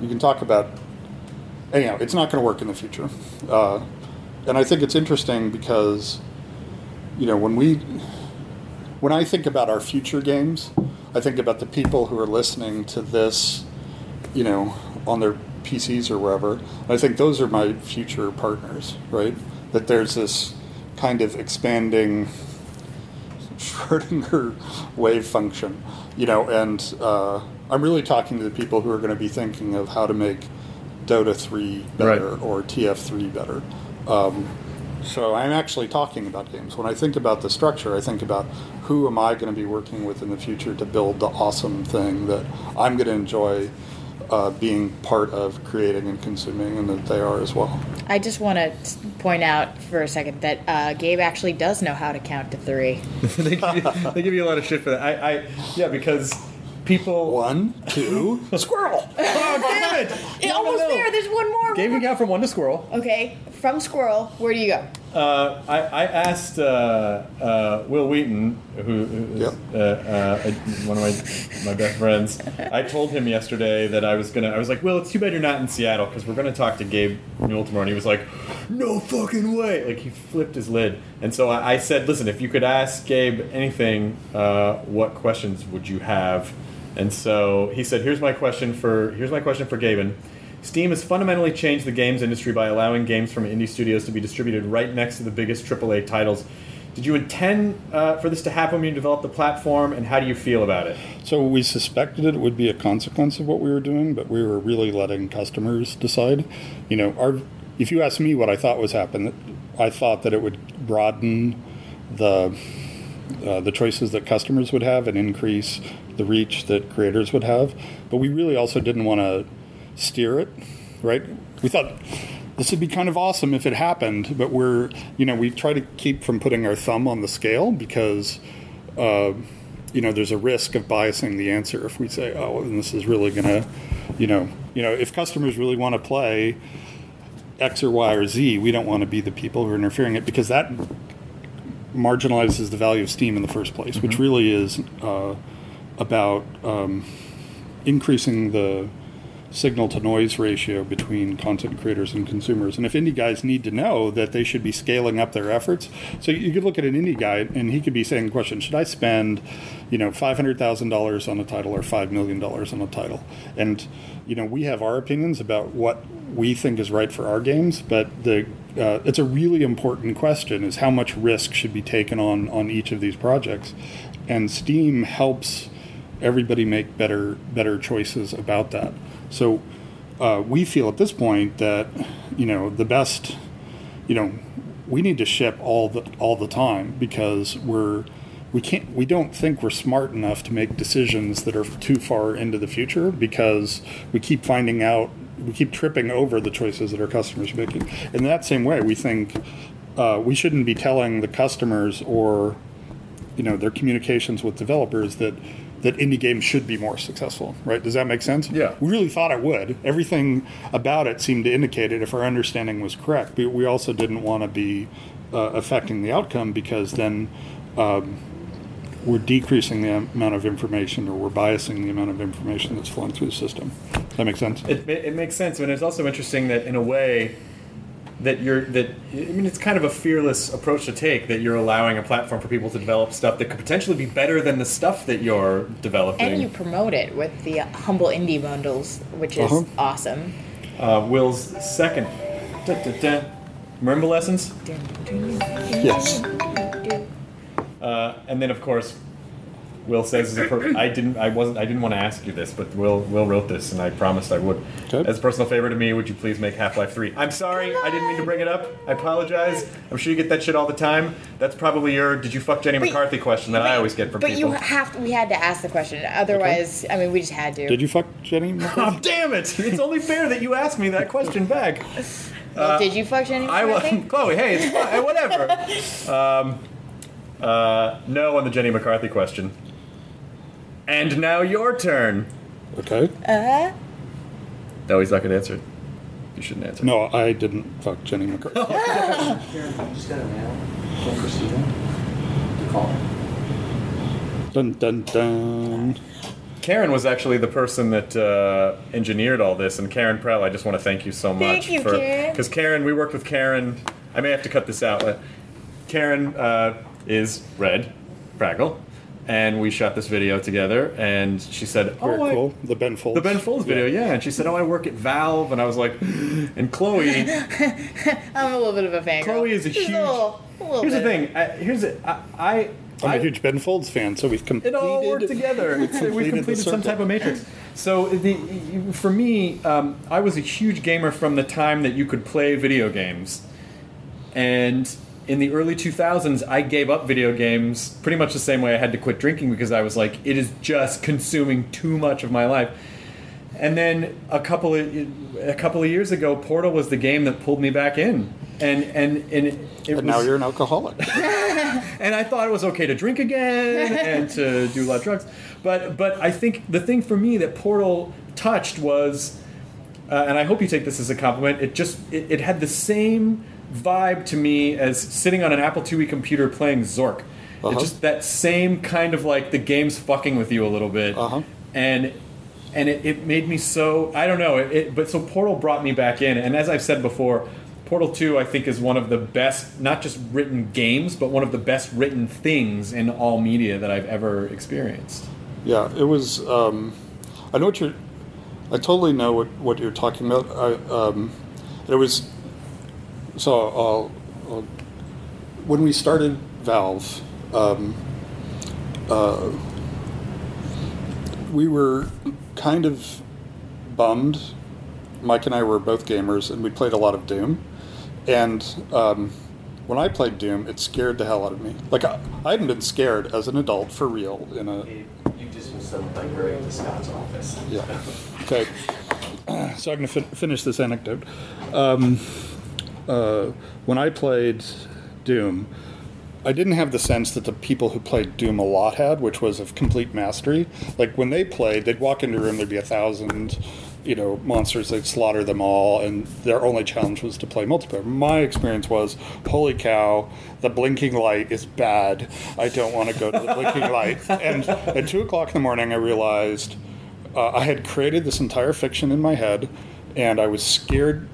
[SPEAKER 7] you can talk about, anyhow, it's not going to work in the future. Uh, and I think it's interesting because you know, when we, when I think about our future games, I think about the people who are listening to this, you know, on their PCs or wherever. I think those are my future partners, right? That there's this kind of expanding Schrodinger wave function, you know, and uh, I'm really talking to the people who are going to be thinking of how to make Dota 3 better
[SPEAKER 3] Right.
[SPEAKER 7] or TF3 better. Um, so I'm actually talking about games. When I think about the structure, I think about who am I going to be working with in the future to build the awesome thing that I'm going to enjoy uh, being part of creating and consuming, and that they are as well.
[SPEAKER 6] I just want to point out for a second that uh, Gabe actually does know how to count to three.
[SPEAKER 3] they, give you, they give you a lot of shit for that. I, I yeah, because people.
[SPEAKER 7] One, two,
[SPEAKER 3] Squirrel! Oh, damn it!
[SPEAKER 6] It's almost there. There's one more.
[SPEAKER 3] Gabe can count from one to squirrel.
[SPEAKER 6] Okay, from squirrel, where do you go?
[SPEAKER 3] Uh, I, I asked uh, uh, Wil Wheaton, who, who is
[SPEAKER 7] Yep.
[SPEAKER 3] uh, uh, one of my my best friends. I told him yesterday that I was gonna. I was like, Wil, it's too bad you're not in Seattle because we're gonna talk to Gabe Newell tomorrow. And he was like, No fucking way! Like he flipped his lid. And so I, I said, Listen, if you could ask Gabe anything, uh, what questions would you have? And so he said, Here's my question for here's my question for Gaben. Steam has fundamentally changed the games industry by allowing games from indie studios to be distributed right next to the biggest AAA titles. Did you intend uh, for this to happen when you developed the platform, and how do you feel about it?
[SPEAKER 7] So we suspected it would be a consequence of what we were doing, but we were really letting customers decide. You know, our if you ask me what I thought was happening, I thought that it would broaden the uh, the choices that customers would have and increase the reach that creators would have. But we really also didn't want to steer it, right? We thought this would be kind of awesome if it happened, but we're, you know, we try to keep from putting our thumb on the scale because, uh, you know, there's a risk of biasing the answer if we say, oh, this is really going to, you know, you know, if customers really want to play X or Y or Z, we don't want to be the people who are interfering it because that marginalizes the value of Steam in the first place, which really is uh, about um, increasing the signal to noise ratio between content creators and consumers. And if indie guys need to know that they should be scaling up their efforts, so you could look at an indie guy and he could be saying the question, should I spend, you know, $500,000 on a title or $5 million on a title? And, you know, we have our opinions about what we think is right for our games, but the uh, it's a really important question is how much risk should be taken on on each of these projects. And Steam helps everybody make better better choices about that. So uh, we feel at this point that you know the best, you know, we need to ship all the all the time because we're we can't we don't think we're smart enough to make decisions that are too far into the future because we keep finding out we keep tripping over the choices that our customers are making. In that same way, we think uh, we shouldn't be telling the customers or you know their communications with developers that that indie games should be more successful, right? Does that make sense?
[SPEAKER 3] Yeah.
[SPEAKER 7] We really thought it would. Everything about it seemed to indicate it if our understanding was correct. But we also didn't want to be uh, affecting the outcome because then um, we're decreasing the amount of information or we're biasing the amount of information that's flowing through the system. Does that make sense?
[SPEAKER 3] It, it, it makes sense, and it's also interesting that in a way that you're that I mean it's kind of a fearless approach to take that you're allowing a platform for people to develop stuff that could potentially be better than the stuff that you're developing.
[SPEAKER 6] And you promote it with the humble indie bundles, which is
[SPEAKER 7] Uh-huh.
[SPEAKER 6] awesome.
[SPEAKER 3] uh, Wil's second. Da, da, da. Marimba lessons,
[SPEAKER 7] Yes.
[SPEAKER 3] Uh, and then of course, Wil says, as a per- "I didn't, I wasn't, I didn't want to ask you this, but Wil, Wil wrote this, and I promised I would.
[SPEAKER 7] Okay.
[SPEAKER 3] As a personal favor to me, would you please make Half Life Three? I'm sorry, I didn't mean to bring it up. I apologize. I'm sure you get that shit all the time. That's probably your "Did you fuck Jenny
[SPEAKER 6] But-
[SPEAKER 3] McCarthy?" question that I always get from
[SPEAKER 6] But
[SPEAKER 3] people.
[SPEAKER 6] you have to, we had to ask the question. Otherwise, I mean, we just had to.
[SPEAKER 7] Did you fuck Jenny?
[SPEAKER 3] Oh, damn it! It's only fair that you ask me that question back.
[SPEAKER 6] Well, did you fuck Jenny
[SPEAKER 3] I
[SPEAKER 6] McCarthy?
[SPEAKER 3] was Chloe. Hey, it's fine, whatever. Um, uh, no on the Jenny McCarthy question. And now your turn.
[SPEAKER 7] Okay.
[SPEAKER 6] Uh,
[SPEAKER 3] No, he's not going to answer it. You shouldn't answer.
[SPEAKER 7] No, I didn't fuck Jenny McCarthy.
[SPEAKER 4] Just got a mail from Christina to call her.
[SPEAKER 7] dun dun dun.
[SPEAKER 3] Karen was actually the person that uh, engineered all this, and Karen Prell, I just want to thank you so much
[SPEAKER 6] Thank you,
[SPEAKER 3] for
[SPEAKER 6] Karen.
[SPEAKER 3] because Karen, we worked with Karen. I may have to cut this out. But Karen uh, is Red Fraggle, and we shot this video together. And she said,
[SPEAKER 7] Very
[SPEAKER 3] "Oh, I-
[SPEAKER 7] cool. The Ben Folds.
[SPEAKER 3] the Ben Folds video, yeah." And she said, "Oh, I work at Valve," and I was like, "And Chloe,
[SPEAKER 6] I'm a little bit of a fan.
[SPEAKER 3] Chloe is a
[SPEAKER 6] Just
[SPEAKER 3] huge.
[SPEAKER 6] little, a little
[SPEAKER 3] here's the thing. I, here's it. I, I
[SPEAKER 7] I'm
[SPEAKER 3] I-
[SPEAKER 7] a huge Ben Folds fan, so we've completed.
[SPEAKER 3] It
[SPEAKER 7] completed.
[SPEAKER 3] all worked together.
[SPEAKER 7] We've
[SPEAKER 3] we
[SPEAKER 7] completed,
[SPEAKER 3] completed some type of matrix. So the for me, um, I was a huge gamer from the time that you could play video games, and in the early 2000s, I gave up video games pretty much the same way I had to quit drinking because I was like, it is just consuming too much of my life. And then a couple of a couple of years ago, Portal was the game that pulled me back in, and and and it, it
[SPEAKER 7] And now you're an alcoholic.
[SPEAKER 3] and I thought it was okay to drink again and to do a lot of drugs. But but I think the thing for me that Portal touched was, uh, and I hope you take this as a compliment. It just it, it had the same vibe to me as sitting on an Apple IIe computer playing Zork.
[SPEAKER 7] Uh-huh.
[SPEAKER 3] It's just that same kind of like the game's fucking with you a little bit,
[SPEAKER 7] Uh-huh.
[SPEAKER 3] and and it, it made me so I don't know. It, it, but so Portal brought me back in, and as I've said before, Portal Two I think is one of the best, not just written games, but one of the best written things in all media that I've ever experienced.
[SPEAKER 7] Yeah, it was. Um, I know what you're. I totally know what, what you're talking about. I, um, it was. So, I'll, when we started Valve, um, uh, we were kind of bummed. Mike and I were both gamers, and we played a lot of Doom. And um, when I played Doom, it scared the hell out of me. Like I, I hadn't been scared as an adult for real in a
[SPEAKER 4] You just send like right to Scott's office.
[SPEAKER 7] yeah. Okay. So I'm going to fin- finish this anecdote. Um, uh, when I played Doom, I didn't have the sense that the people who played Doom a lot had, which was of complete mastery. Like when they played, they'd walk into a room, there'd be a thousand, you know, monsters. They'd slaughter them all, and their only challenge was to play multiplayer. My experience was, holy cow, the blinking light is bad. I don't want to go to the blinking light. And at two o'clock in the morning, I realized uh, I had created this entire fiction in my head, and I was scared.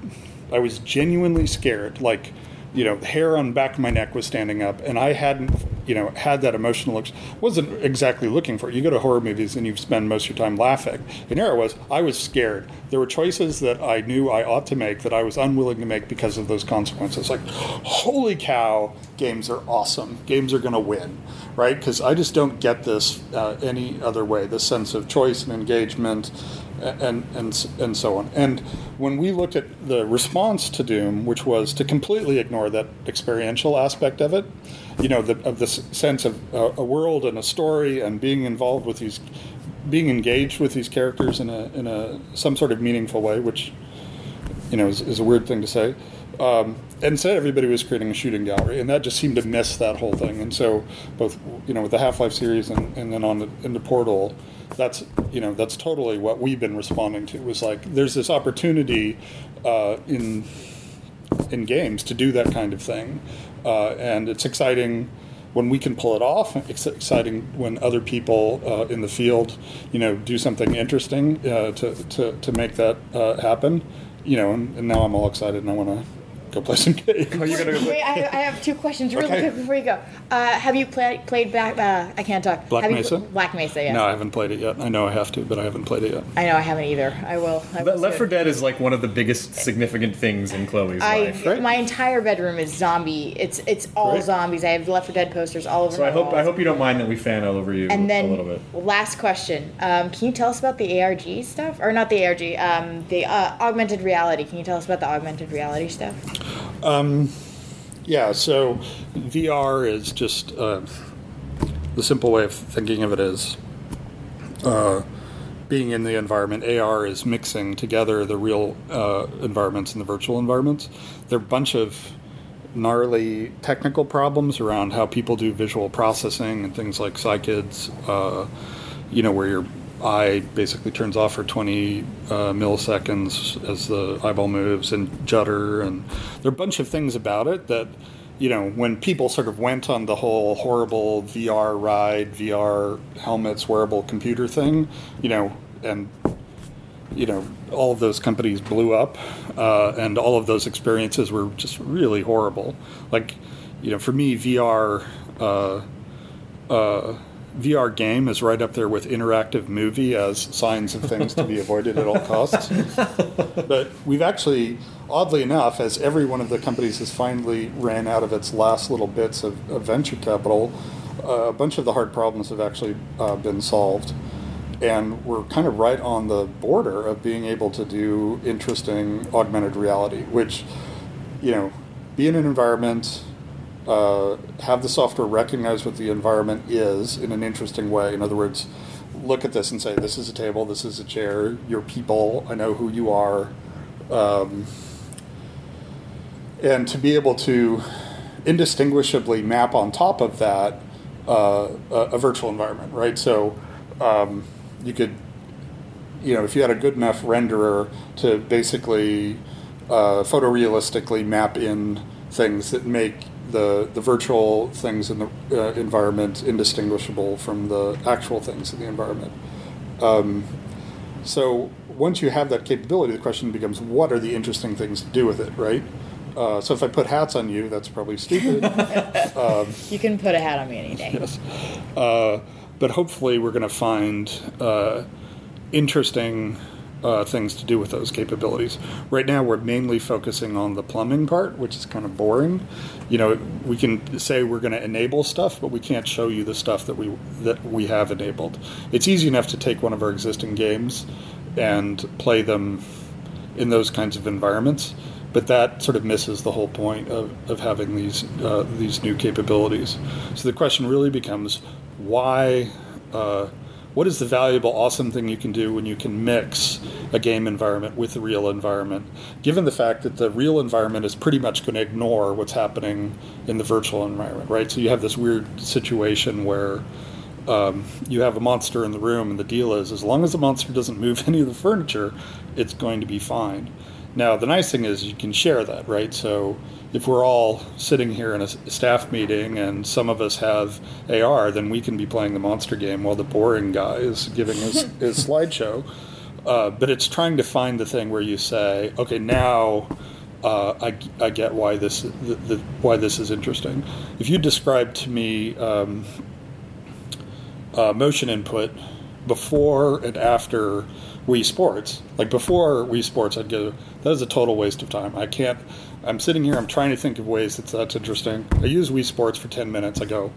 [SPEAKER 7] I was genuinely scared. Like, you know, hair on the back of my neck was standing up, and I hadn't, you know, had that emotional. Ex- wasn't exactly looking for it. You go to horror movies and you spend most of your time laughing. And here I was. I was scared. There were choices that I knew I ought to make that I was unwilling to make because of those consequences. Like, holy cow, games are awesome. Games are going to win, right? Because I just don't get this uh, any other way. This sense of choice and engagement, and and and so on. And when we looked at the response to Doom, which was to completely ignore that experiential aspect of it, you know, the, of this sense of uh, a world and a story and being involved with these, being engaged with these characters in a in a some sort of meaningful way, which you know is, is a weird thing to say. Um, and said everybody was creating a shooting gallery, and that just seemed to miss that whole thing. And so, both you know, with the Half Life series and, and then on the, in the Portal, that's you know that's totally what we've been responding to. Was like there's this opportunity uh, in in games to do that kind of thing, uh, and it's exciting when we can pull it off. It's exciting when other people uh, in the field, you know, do something interesting uh, to, to to make that uh, happen. You know, and, and now I'm all excited and I want to go play some games.
[SPEAKER 3] Are you gonna go?
[SPEAKER 6] Wait, I, I have two questions really
[SPEAKER 7] Okay.
[SPEAKER 6] quick before you go. Uh, have you played played back? Uh, I can't talk.
[SPEAKER 7] Black
[SPEAKER 6] Have you
[SPEAKER 7] Mesa?
[SPEAKER 6] pl- Black Mesa, yes.
[SPEAKER 7] No, I haven't played it yet. I know I have to, but I haven't played it yet.
[SPEAKER 6] I know I haven't either. I will. I will
[SPEAKER 3] Le- Left
[SPEAKER 6] soon.
[SPEAKER 3] 4 Dead is like one of the biggest significant things in Chloe's
[SPEAKER 6] I
[SPEAKER 3] life.
[SPEAKER 7] Great.
[SPEAKER 6] my entire bedroom is zombie. It's it's all zombies. I have Left 4 Dead posters all over.
[SPEAKER 3] So I
[SPEAKER 6] my
[SPEAKER 3] hope I hope you don't mind that we fan all over you
[SPEAKER 6] And then
[SPEAKER 3] a little bit.
[SPEAKER 6] last question. Um, can you tell us about the ARG stuff, or not the ARG? Um, the uh, augmented reality. Can you tell us about the augmented reality stuff?
[SPEAKER 7] Yeah, so VR is just uh, the simple way of thinking of it is uh, being in the environment. AR is mixing together the real uh, environments and the virtual environments. There are a bunch of gnarly technical problems around how people do visual processing and things like saccades, uh, you know, where your eye basically turns off for 20 uh, milliseconds as the eyeball moves and judder. And there are a bunch of things about it that, you know, when people sort of went on the whole horrible VR ride, VR helmets, wearable computer thing, you know, and you know, all of those companies blew up, uh, and all of those experiences were just really horrible. Like, you know, for me, VR uh, uh, VR game is right up there with interactive movie as signs of things to be avoided at all costs. but we've actually, oddly enough, as every one of the companies has finally ran out of its last little bits of, of venture capital, uh, a bunch of the hard problems have actually uh, been solved. And we're kind of right on the border of being able to do interesting augmented reality, which, you know, be in an environment, uh, have the software recognize what the environment is in an interesting way. In other words, look at this and say, this is a table, this is a chair, you're people, I know who you are. Um, and to be able to indistinguishably map on top of that uh, a, a, virtual environment, right? So um, you could, you know, if you had a good enough renderer to basically uh, photorealistically map in things that make the, the virtual things in the uh, environment indistinguishable from the actual things in the environment. Um, so once you have that capability, the question becomes what are the interesting things to do with it, right? Uh, so if I put hats on you, that's probably stupid.
[SPEAKER 6] um, you can put a hat on me any day.
[SPEAKER 7] Yes. Uh, but hopefully, we're going to find uh, interesting uh, things to do with those capabilities. Right now, we're mainly focusing on the plumbing part, which is kind of boring. You know, we can say we're going to enable stuff, but we can't show you the stuff that we that we have enabled. It's easy enough to take one of our existing games and play them in those kinds of environments, but that sort of misses the whole point of, of having these uh, these new capabilities. So the question really becomes why. Uh, what is the valuable, awesome thing you can do when you can mix a game environment with the real environment, given the fact that the real environment is pretty much going to ignore what's happening in the virtual environment, right? So you have this weird situation where um, you have a monster in the room, and the deal is as long as the monster doesn't move any of the furniture, it's going to be fine. Now, the nice thing is you can share that, right? So if we're all sitting here in a staff meeting and some of us have AR, then we can be playing the monster game while the boring guy is giving his, his slideshow. Uh, but it's trying to find the thing where you say, okay, now uh, I, I get why this the, the, why this is interesting. If you describe to me um, uh, motion input before and after Wii Sports, like before Wii Sports, I'd go, that is a total waste of time. I can't I'm sitting here. I'm trying to think of ways that that's interesting. I use Wii Sports for ten minutes. I go,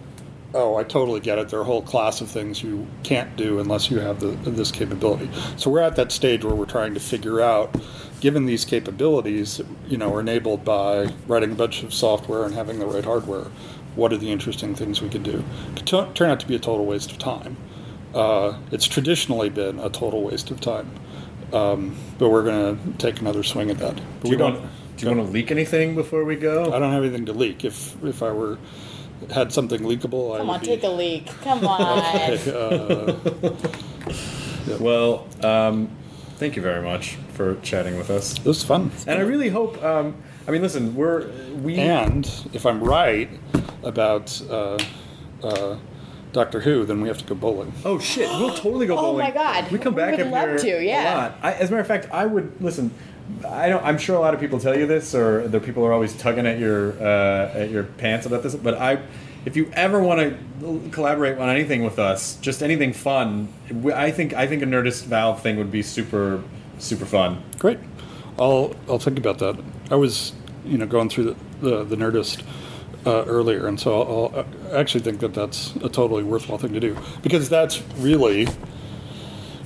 [SPEAKER 7] oh, I totally get it. There are a whole class of things you can't do unless you have the, this capability. So we're at that stage where we're trying to figure out, given these capabilities, you know, are enabled by writing a bunch of software and having the right hardware. What are the interesting things we can do? It could turn out to be a total waste of time. Uh, it's traditionally been a total waste of time, um, but we're going to take another swing at that. But
[SPEAKER 3] do we don't. Want, do you want to leak anything before we go?
[SPEAKER 7] I don't have anything to leak. If if I were had something leakable,
[SPEAKER 6] come
[SPEAKER 7] I
[SPEAKER 6] on, be... take a leak. Come on. uh,
[SPEAKER 3] yeah. Well, um, thank you very much for chatting with us.
[SPEAKER 7] It was fun,
[SPEAKER 3] and I really hope. Um, I mean, listen, we're we
[SPEAKER 7] and if I'm right about. Uh, uh, Doctor Who, then we have to go bowling.
[SPEAKER 3] Oh shit, we'll totally go bowling.
[SPEAKER 6] Oh my god,
[SPEAKER 3] we come
[SPEAKER 6] we
[SPEAKER 3] back
[SPEAKER 6] would
[SPEAKER 3] up
[SPEAKER 6] love
[SPEAKER 3] here
[SPEAKER 6] to, yeah.
[SPEAKER 3] a lot. I, as a matter of fact, I would listen. I don't. I'm sure a lot of people tell you this, or the people are always tugging at your uh, at your pants about this. But I, if you ever want to collaborate on anything with us, just anything fun, I think I think a Nerdist Valve thing would be super super fun.
[SPEAKER 7] Great. I'll I'll think about that. I was you know going through the the, the Nerdist. Uh, earlier, and so I'll, I'll actually think that that's a totally worthwhile thing to do because that's really,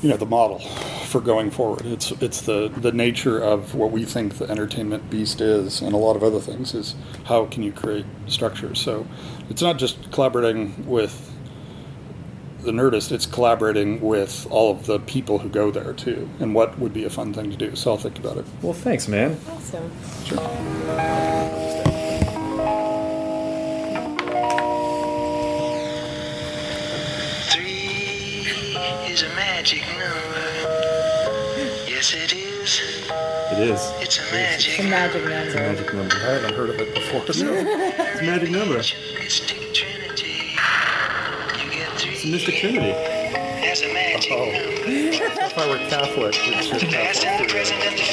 [SPEAKER 7] you know, the model for going forward. It's it's the the nature of what we think the entertainment beast is, and a lot of other things is how can you create structures. So it's not just collaborating with the Nerdist; it's collaborating with all of the people who go there too, and what would be a fun thing to do. So I'll think about it.
[SPEAKER 3] Well, thanks, man.
[SPEAKER 6] Awesome.
[SPEAKER 7] Sure.
[SPEAKER 3] It is.
[SPEAKER 6] It's a magic, it's a magic number.
[SPEAKER 3] It's a magic number. I
[SPEAKER 7] haven't heard of it before.
[SPEAKER 3] No, it's a magic number. It's Mystic Trinity.
[SPEAKER 7] Oh. if I were Catholic, it's just Catholic.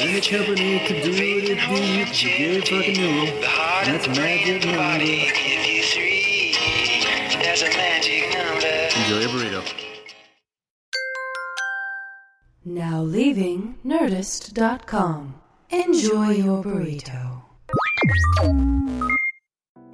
[SPEAKER 3] Any company could do what it do, you get fucking new. And that's magic number.
[SPEAKER 8] Enjoy your burrito.
[SPEAKER 5] Now leaving Nerdist.com. Enjoy your burrito.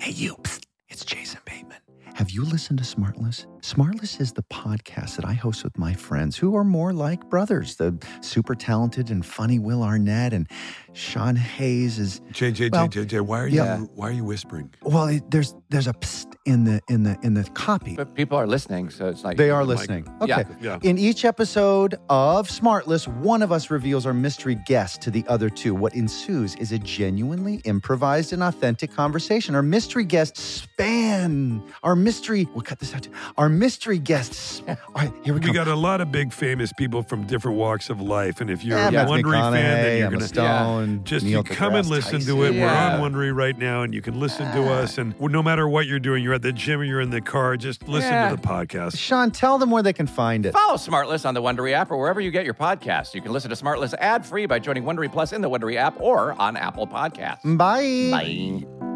[SPEAKER 9] Hey, you. Psst. It's Jason Bateman. Have you listened to Smartless? Smartless is the podcast that I host with my friends who are more like brothers. The super talented and funny Will Arnett and Sean Hayes is
[SPEAKER 10] JJ,
[SPEAKER 9] well,
[SPEAKER 10] JJ, why are
[SPEAKER 9] yeah.
[SPEAKER 10] you why are you whispering?
[SPEAKER 9] Well, it, there's there's a psst in the in the in the copy.
[SPEAKER 11] But people are listening, so it's like
[SPEAKER 9] They are
[SPEAKER 11] like-
[SPEAKER 9] listening.
[SPEAKER 11] Yeah.
[SPEAKER 9] Okay. In each episode of Smartless, one of us reveals our mystery guest to the other two. What ensues is a genuinely improvised and authentic conversation. Our mystery guests span our mystery. We'll cut this out. Too. Our mystery guests. All right, here we go.
[SPEAKER 10] We got a lot of big famous people from different walks of life, and if you're
[SPEAKER 9] Yeah,
[SPEAKER 10] a
[SPEAKER 9] Matthew
[SPEAKER 10] Wondery fan, then you're
[SPEAKER 9] Emma
[SPEAKER 10] gonna
[SPEAKER 9] Stone,
[SPEAKER 10] just
[SPEAKER 9] Neil
[SPEAKER 10] you come and
[SPEAKER 9] deGrasse
[SPEAKER 10] listen to it.
[SPEAKER 9] Yeah.
[SPEAKER 10] We're on Wondery right now, and you can listen to us. And no matter what you're doing, you're at the gym or you're in the car, just listen
[SPEAKER 11] Yeah.
[SPEAKER 10] to the podcast.
[SPEAKER 9] Sean, tell them where they can find it.
[SPEAKER 11] Follow Smartless on the Wondery app or wherever you get your podcasts. You can listen to Smartless ad free by joining Wondery Plus in the Wondery app or on Apple Podcasts.
[SPEAKER 9] Bye.
[SPEAKER 11] Bye.